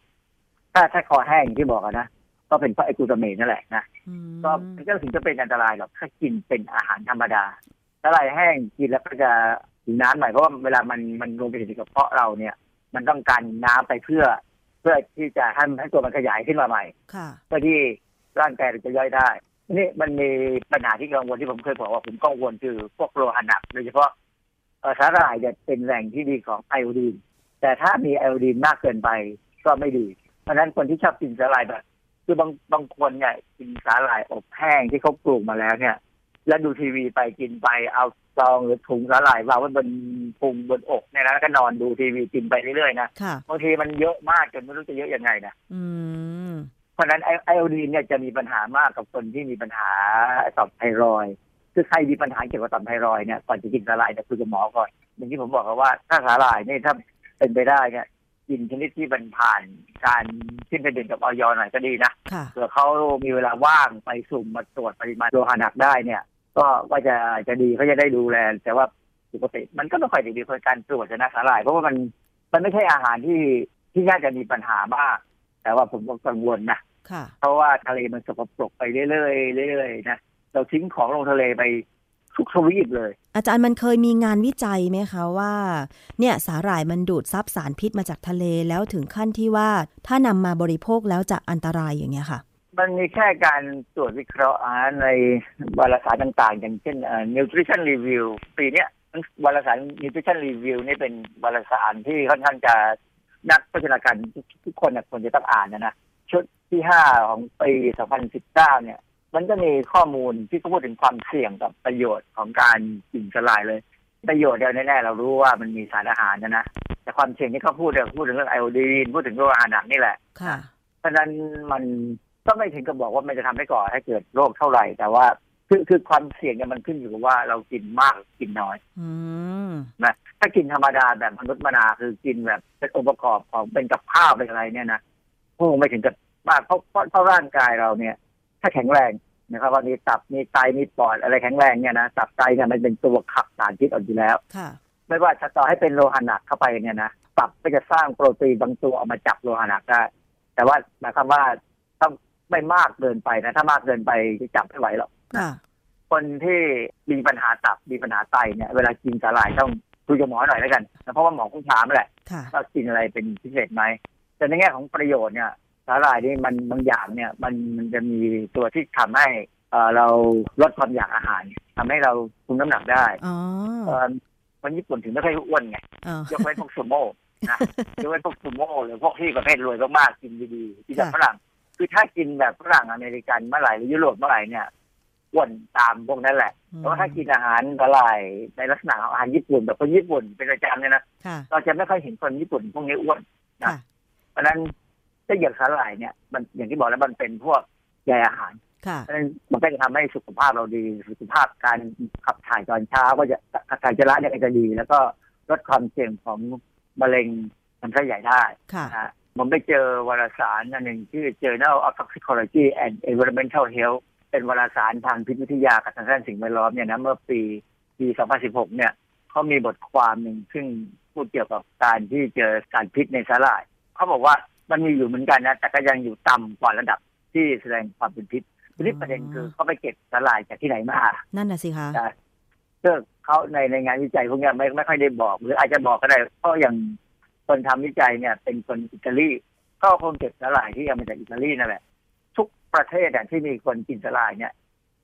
ถ้าถ้าคอแห้งอย่างที่บอกอะนะก็เป็นเพราะไอกูตาเมนนั่นแหละนะอืมก็มันก็ถึงจะเป็นอันตรายหรอกถ้ากินเป็นอาหารธรรมดาสาหร่ายแห้งกินแล้วก็จะ ถึงน้ำหน่อยเพราะว่าเวลามันมันลงไปถึงกระเพาะเราเนี่ย มันต้องการน้ำไปเพื่อ เพื่อที่จะให้ให้ตัวมันขยายขึ้นมาใหม่ค่ะเพื่อที่ร่างกายเราจะย่อยได้นี่มันมีปัญหาที่กังวลที่ผมเคยบอกว่าผมกังวลคือพวกโลหะหนักโดยเฉพาะเอ่อสาหร่ายเนี่ยเป็นแหล่งที่ดีของไอโอดีนแต่ถ้ามีไอโอดีนมากเกินไปก็ไม่ดี เพราะฉะนั้นคนที่ชอบกินสาหร่ายแบบคือบางบางคนเนี่ยกินสาหร่ายอบแห้งที่เขาปลูกมาแล้วเนี่ย แล้วดูทีวีไปกินไปเอาซองหรือถุงสาหร่ายวางไว้บนพุงบนอกเนี่ยนะแล้วก็นอนดูทีวีกินไปเรื่อยๆนะค่ะบางทีมันเยอะมากจนไม่รู้จะเยอะยังไงนะอืมเพราะฉะนั้นไอโอดีนเนี่ยจะมีปัญหามากกับคนที่มีปัญหาต่อมไทรอยด์คือใครมีปัญหาเกี่ยวกับต่อมไทรอยด์เนี่ยก่อนจะกินสาหร่ายเนี่ยคุยกับหมอก่อนอย่างที่ผมบอกว่าถ้าสาหร่ายเนี่ยถ้าเป็นไปได้เนี่ยกินชนิดที่มันผ่านการขึ้นทะเบียนกับออยหน่อยก็ดีนะค่ะเผื่อเขามีเวลาว่างไปสุ่มมาตรวจปริมาณโลหะหนักได้เนี่ย ก็ว่าจะจะดีเขาจะได้ดูแล แต่ว่าปกติมันก็ไม่ค่อยดีคนการตรวจนะสาหร่ายเพราะว่ามันมันไม่ใช่อาหารที่ที่น่าจะมีปัญหามาก แต่ว่าผมก็กังวลนะค่ะเพราะว่าทะเลมันสกปรกไปเรื่อยๆเรื่อยๆนะเราทิ้งของลงทะเลไปทุกทวีปเลย อาจารย์มันเคยมีงานวิจัยไหมคะว่า เนี่ยสาหร่ายมันดูดซับสารพิษมาจากทะเลแล้วถึงขั้นที่ว่าถ้านำมาบริโภคแล้วจะอันตรายอย่างเงี้ยค่ะ มันมีแค่การตรวจวิเคราะห์อาหารในวารสารต่าง ๆ อย่างเช่นเอ่อ nutrition review ปีเนี้ยวารสาร nutrition review นี่เป็นวารสารที่ค่อนข้างจะนักโภชนาการทุกคนเนี่ยควรจะต้องอ่านนะนะชุดที่ห้าของปี 2019 เนี่ย มันก็มีข้อมูลที่เขาพูดถึงความเสี่ยงกับประโยชน์ของการกินสลายเลย ประโยชน์เดียวแน่ๆเรารู้ว่ามันมีสารอาหารนะนะแต่ความเสี่ยงที่เขาพูดเนี่ยพูดถึงเรื่องไอโอดีนพูดถึงโรคอาหารหนักนี่แหละค่ะเพราะฉะนั้นมัน ก็ไม่ถึงกับบอกว่ามันจะทำให้ก่อให้เกิดโรคเท่าไหร่ แต่ว่าคือคือความเสี่ยงเนี่ยมันขึ้นอยู่กับว่าเรากินมากหรือกินน้อยอืมนะถ้ากินธรรมดาแบบมนุษย์มนาคือกินแบบเป็นองค์ประกอบของเป็นกับข้าวเป็นอะไรเนี่ยนะคงไม่ถึงกับมากเพราะเพราะเพราะร่างกายเราเนี่ย ถ้าแข็งแรงนะครับว่ามีตับมีไตมีปอดอะไรแข็งแรงเนี่ยนะตับไตเนี่ยมันเป็นตัวขับสารพิษออกอยู่แล้วค่ะไม่ว่าจะต่อให้เป็นโลหะหนักเข้าไปเนี่ยนะตับก็จะสร้างโปรตีนบางตัวออกมาจับโลหะหนักได้แต่ว่าหมายความว่าต้อง ไม่มากเกินไปนะถ้ามากเกินไปจะจับไม่ไหวหรอกค่ะคนที่มีปัญหาตับมีปัญหาไตเนี่ยเวลากินสาหร่ายต้องคุยกับหมอหน่อยแล้วกันนะเพราะว่าหมอคงถามแหละค่ะว่ากินอะไรเป็นพิเศษไหมแต่ในแง่ของประโยชน์เนี่ยสาหร่ายนี่มันบางอย่างเนี่ย มันมันจะมีตัวที่ทำให้เอ่อเราลดความอยากอาหารทำให้เราคุมน้ำหนักได้อ๋อเอ่อคนญี่ปุ่นถึงไม่ค่อยอ้วนไงอ๋อยกเว้นพวกซูโม่นะยกเว้นพวกซูโม่หรือพวกที่ประเภทรวยมากๆกินดีๆที่แบบฝรั่ง คือถ้ากินแบบฝรั่งอเมริกันเมื่อไหร่หรือยุโรปเมื่อไหร่เนี่ยอ้วนตามพวกนั้นแหละแต่ว่าถ้ากินอาหารสลายในลักษณะของอาหารญี่ปุ่นแบบคนญี่ปุ่นเป็นประจำเนี่ยนะค่ะเราจะไม่ค่อยเห็นคนญี่ปุ่นพวกนี้อ้วนค่ะเพราะฉะนั้นถ้าอย่างสาหร่ายเนี่ย มันอย่างที่บอกแล้วมันเป็นพวกใยอาหารค่ะเพราะฉะนั้นมันก็จะทำให้สุขภาพเราดี สุขภาพการขับถ่ายตอนเช้าก็จะการจระเนี่ยก็จะดี แล้วก็ลดความเสี่ยงของมะเร็งลำไส้ใหญ่ได้ค่ะนะฮะ ผมไปเจอวารสารอันหนึ่งชื่อ Journal of Toxicology and Environmental Health เป็นวารสารทางพิษวิทยากับทางด้านสิ่งแวดล้อมเนี่ยนะเมื่อปีปี 2016 เนี่ยเขามีบทความหนึ่งซึ่งพูดเกี่ยวกับการที่เจอสารพิษในสาหร่ายเขาบอกว่ามันมีอยู่เหมือนกันนะ แต่ก็ยังอยู่ต่ำกว่าระดับที่แสดงความเป็นพิษทีนี้ประเด็นคือเขาไปเก็บสาหร่ายจากที่ไหนมา นั่นน่ะสิคะซึ่งเขาในในงานวิจัยพวกเนี้ยไม่ไม่ค่อยได้บอก หรืออาจจะบอกก็ได้เพราะอย่าง คนทำวิจัยเนี่ย เป็นคนอิตาลีก็คงเก็บสาหร่ายที่เอามาจากอิตาลีนั่นแหละ ทุกประเทศอะที่มีคนกินสาหร่ายเนี่ย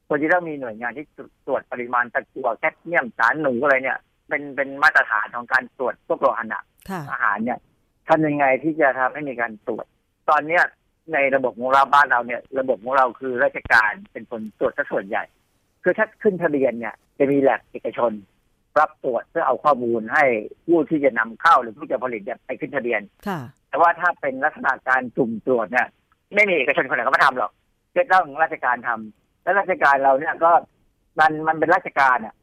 ควรจะต้องมีหน่วยงานที่ตรวจปริมาณตะกั่วแคดเมียมสารหนูอะไรเนี่ย เป็นเป็นมาตรฐานของการตรวจพวกโลหะหนักค่ะอาหารเนี่ยทำยังไงที่จะทำให้มีการตรวจ ตอนเนี้ยในระบบของเราบ้านเราเนี่ย ระบบของเราคือราชการเป็นคนตรวจซะส่วนใหญ่ คือถ้าขึ้นทะเบียนเนี่ย จะมีแลบเอกชน รับตรวจเพื่อเอาข้อมูลให้ผู้ที่จะนำเข้าหรือผู้จะผลิตเนี่ยไปขึ้นทะเบียนค่ะแต่ว่าถ้าเป็นลักษณะการสุ่มตรวจเนี่ยไม่มีเอกชนคนไหนเขามาทำหรอกจะต้องราชการทำและราชการเราเนี่ยก็มันมันเป็นราชการอะ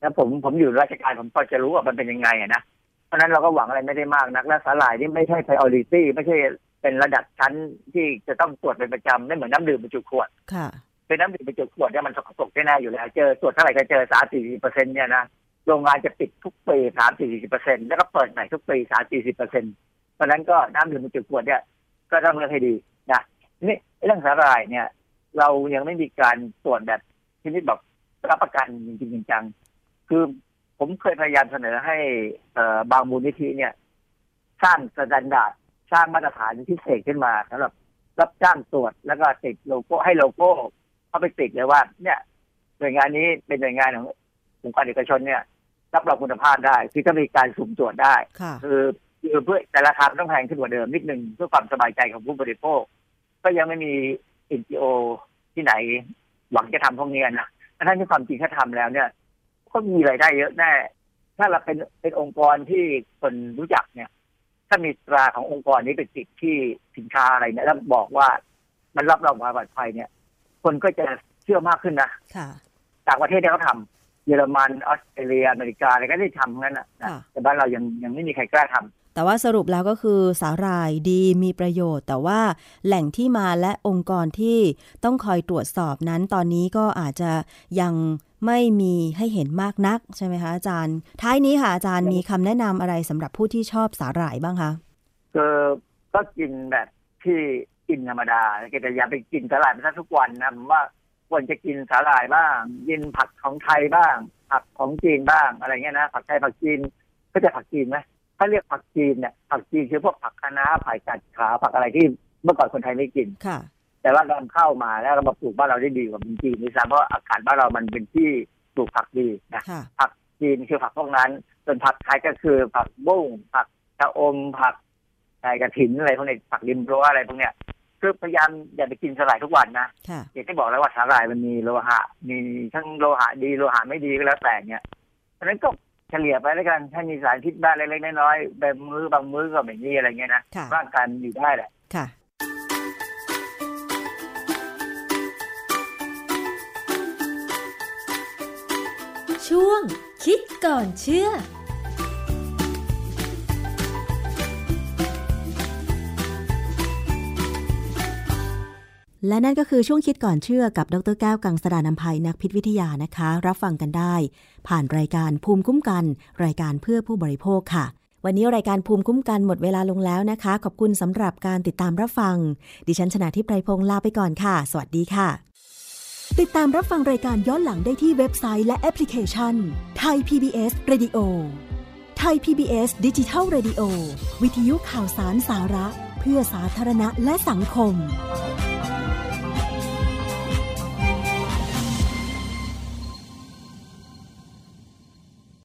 แล้วผมผมอยู่ราชการผมพอจะรู้ว่ามันเป็นยังไงอะนะเพราะฉะนั้นเราก็หวังอะไรไม่ได้มากนักและสาหร่ายนี่ไม่ใช่ priority ไม่ใช่เป็นระดับชั้นที่จะต้องตรวจเป็นประจำไม่เหมือนน้ำดื่มบรรจุขวดค่ะเป็นน้ำดื่มบรรจุขวดเนี่ยมันสกปรกแน่ๆอยู่แล้วเจอตรวจเท่าไหร่ก็เจอสามสี่สิบเปอร์เซ็นต์เนี่ยนะ โรงงานจะปิดทุกปีสามสี่สิบเปอร์เซ็นต์แล้วก็เปิดใหม่ทุกปีสามสี่สิบเปอร์เซ็นต์เพราะนั้นก็น้ำดื่มบรรจุขวดเนี่ยก็ต้องเลือกให้ดีนะนี่เรื่องสาหร่ายเนี่ย เรายังไม่มีการตรวจแบบชนิดแบบรับประกันจริงๆจังคือผมเคยพยายามเสนอให้เบางมูลนิธิเนี่ย สร้าง standard สร้างมาตรฐานพิเศษขึ้นมาสำหรับรับจ้างตรวจแล้วก็ติดโลโก้ให้โลโก้เข้าไปติดเลยว่า เนี่ยหน่วยงานนี้เป็นหน่วยงานขององค์การเอกชนเนี่ย รับรองคุณภาพได้ คือจะมีการสุ่มตรวจได้ค่ะคือคือเพื่อแต่ราคาต้องแพงขึ้นกว่าเดิมนิดนึงเพื่อความสบายใจของผู้บริโภค ก็ยังไม่มี NGO ที่ไหนหวังจะทำพวกนี้นะทั้งที่ความจริงถ้าทำแล้วเนี่ย ก็มีรายได้เยอะแน่ ถ้าเราเป็นเป็นองค์กรที่คนรู้จักเนี่ย ถ้ามีตราขององค์กรนี้ไปติดที่สินค้าอะไรเนี่ยแล้วบอกว่ามันรับรองความปลอดภัยเนี่ย คนก็จะเชื่อมากขึ้นนะค่ะต่างประเทศเนี่ยเขาทำ เยอรมันออสเตรเลียอเมริกาอะไรก็ได้ทำงั้นนะนะค่ะแต่บ้านเรายังยังไม่มีใครกล้าทำแต่ว่าสรุปแล้วก็คือสาหร่ายดีมีประโยชน์ แต่ว่าแหล่งที่มาและองค์กรที่ต้องคอยตรวจสอบนั้นตอนนี้ก็อาจจะยังไม่มีให้เห็นมากนักใช่ไหมคะอาจารย์ ท้ายนี้ค่ะอาจารย์มีคำแนะนำอะไรสำหรับผู้ที่ชอบสาหร่ายบ้างคะคือก็กินแบบที่กินธรรมดาแต่อย่าไปกินสาหร่ายไปซะทุกวันนะผมว่า ควรจะกินสาหร่ายบ้าง กินผักของไทยบ้าง ผักของจีนบ้างอะไรเงี้ยนะผักไทยผักจีนก็จะผักจีนไหมถ้าเรียกผักจีนเนี่ยผักจีนคือพวกผักคะน้าผักกัดขาผักอะไรที่เมื่อก่อนคนไทยไม่กินค่ะ แต่ว่าเราเข้ามาแล้วเรามาปลูกบ้านเราได้ดีกว่าเป็นจีนด้วยซ้ำเพราะอากาศบ้านเรามันเป็นที่ปลูกผักดีนะค่ะผักจีนคือผักพวกนั้น ส่วนผักไทยก็คือผักบุ้งผักชะอมผักไก่กระถินอะไรพวกนี้ผักริมรั้วอะไรพวกเนี้ย คือพยายามอย่าไปกินสาหร่ายทุกวันนะค่ะอย่างที่บอกแล้วว่าสาหร่ายมันมีโลหะ มีทั้งโลหะดีโลหะไม่ดีก็แล้วแต่เนี่ยเพราะฉะนั้นก็เฉลี่ยไปแล้วกันถ้ามีสารพิษบ้างเล็กๆน้อยๆแบบมือบางมื้อก็ไม่มีอะไรเงี้ยนะค่ะร่างกายมันอยู่ได้แหละค่ะช่วงคิดก่อนเชื่อ และนั่นก็คือช่วงคิดก่อนเชื่อกับดรแก้วกังสดานนภัยนักพิษวิทยานะคะ รับฟังกันได้ ผ่านรายการภูมิคุ้มกัน รายการเพื่อผู้บริโภคค่ะ วันนี้รายการภูมิคุ้มกันหมดเวลาลงแล้วนะคะ ขอบคุณสำหรับการติดตามรับฟัง ดิฉันชนะทิพไพรพงศ์ลาไปก่อนค่ะ สวัสดีค่ะ ติดตามรับฟังรายการย้อนหลังได้ที่เว็บไซต์และแอปพลิเคชันไทย PBS Radio ไทย PBS ดิจิทัล Radio วิทยุข่าวสารสาระ เพื่อสาธารณะและสังคม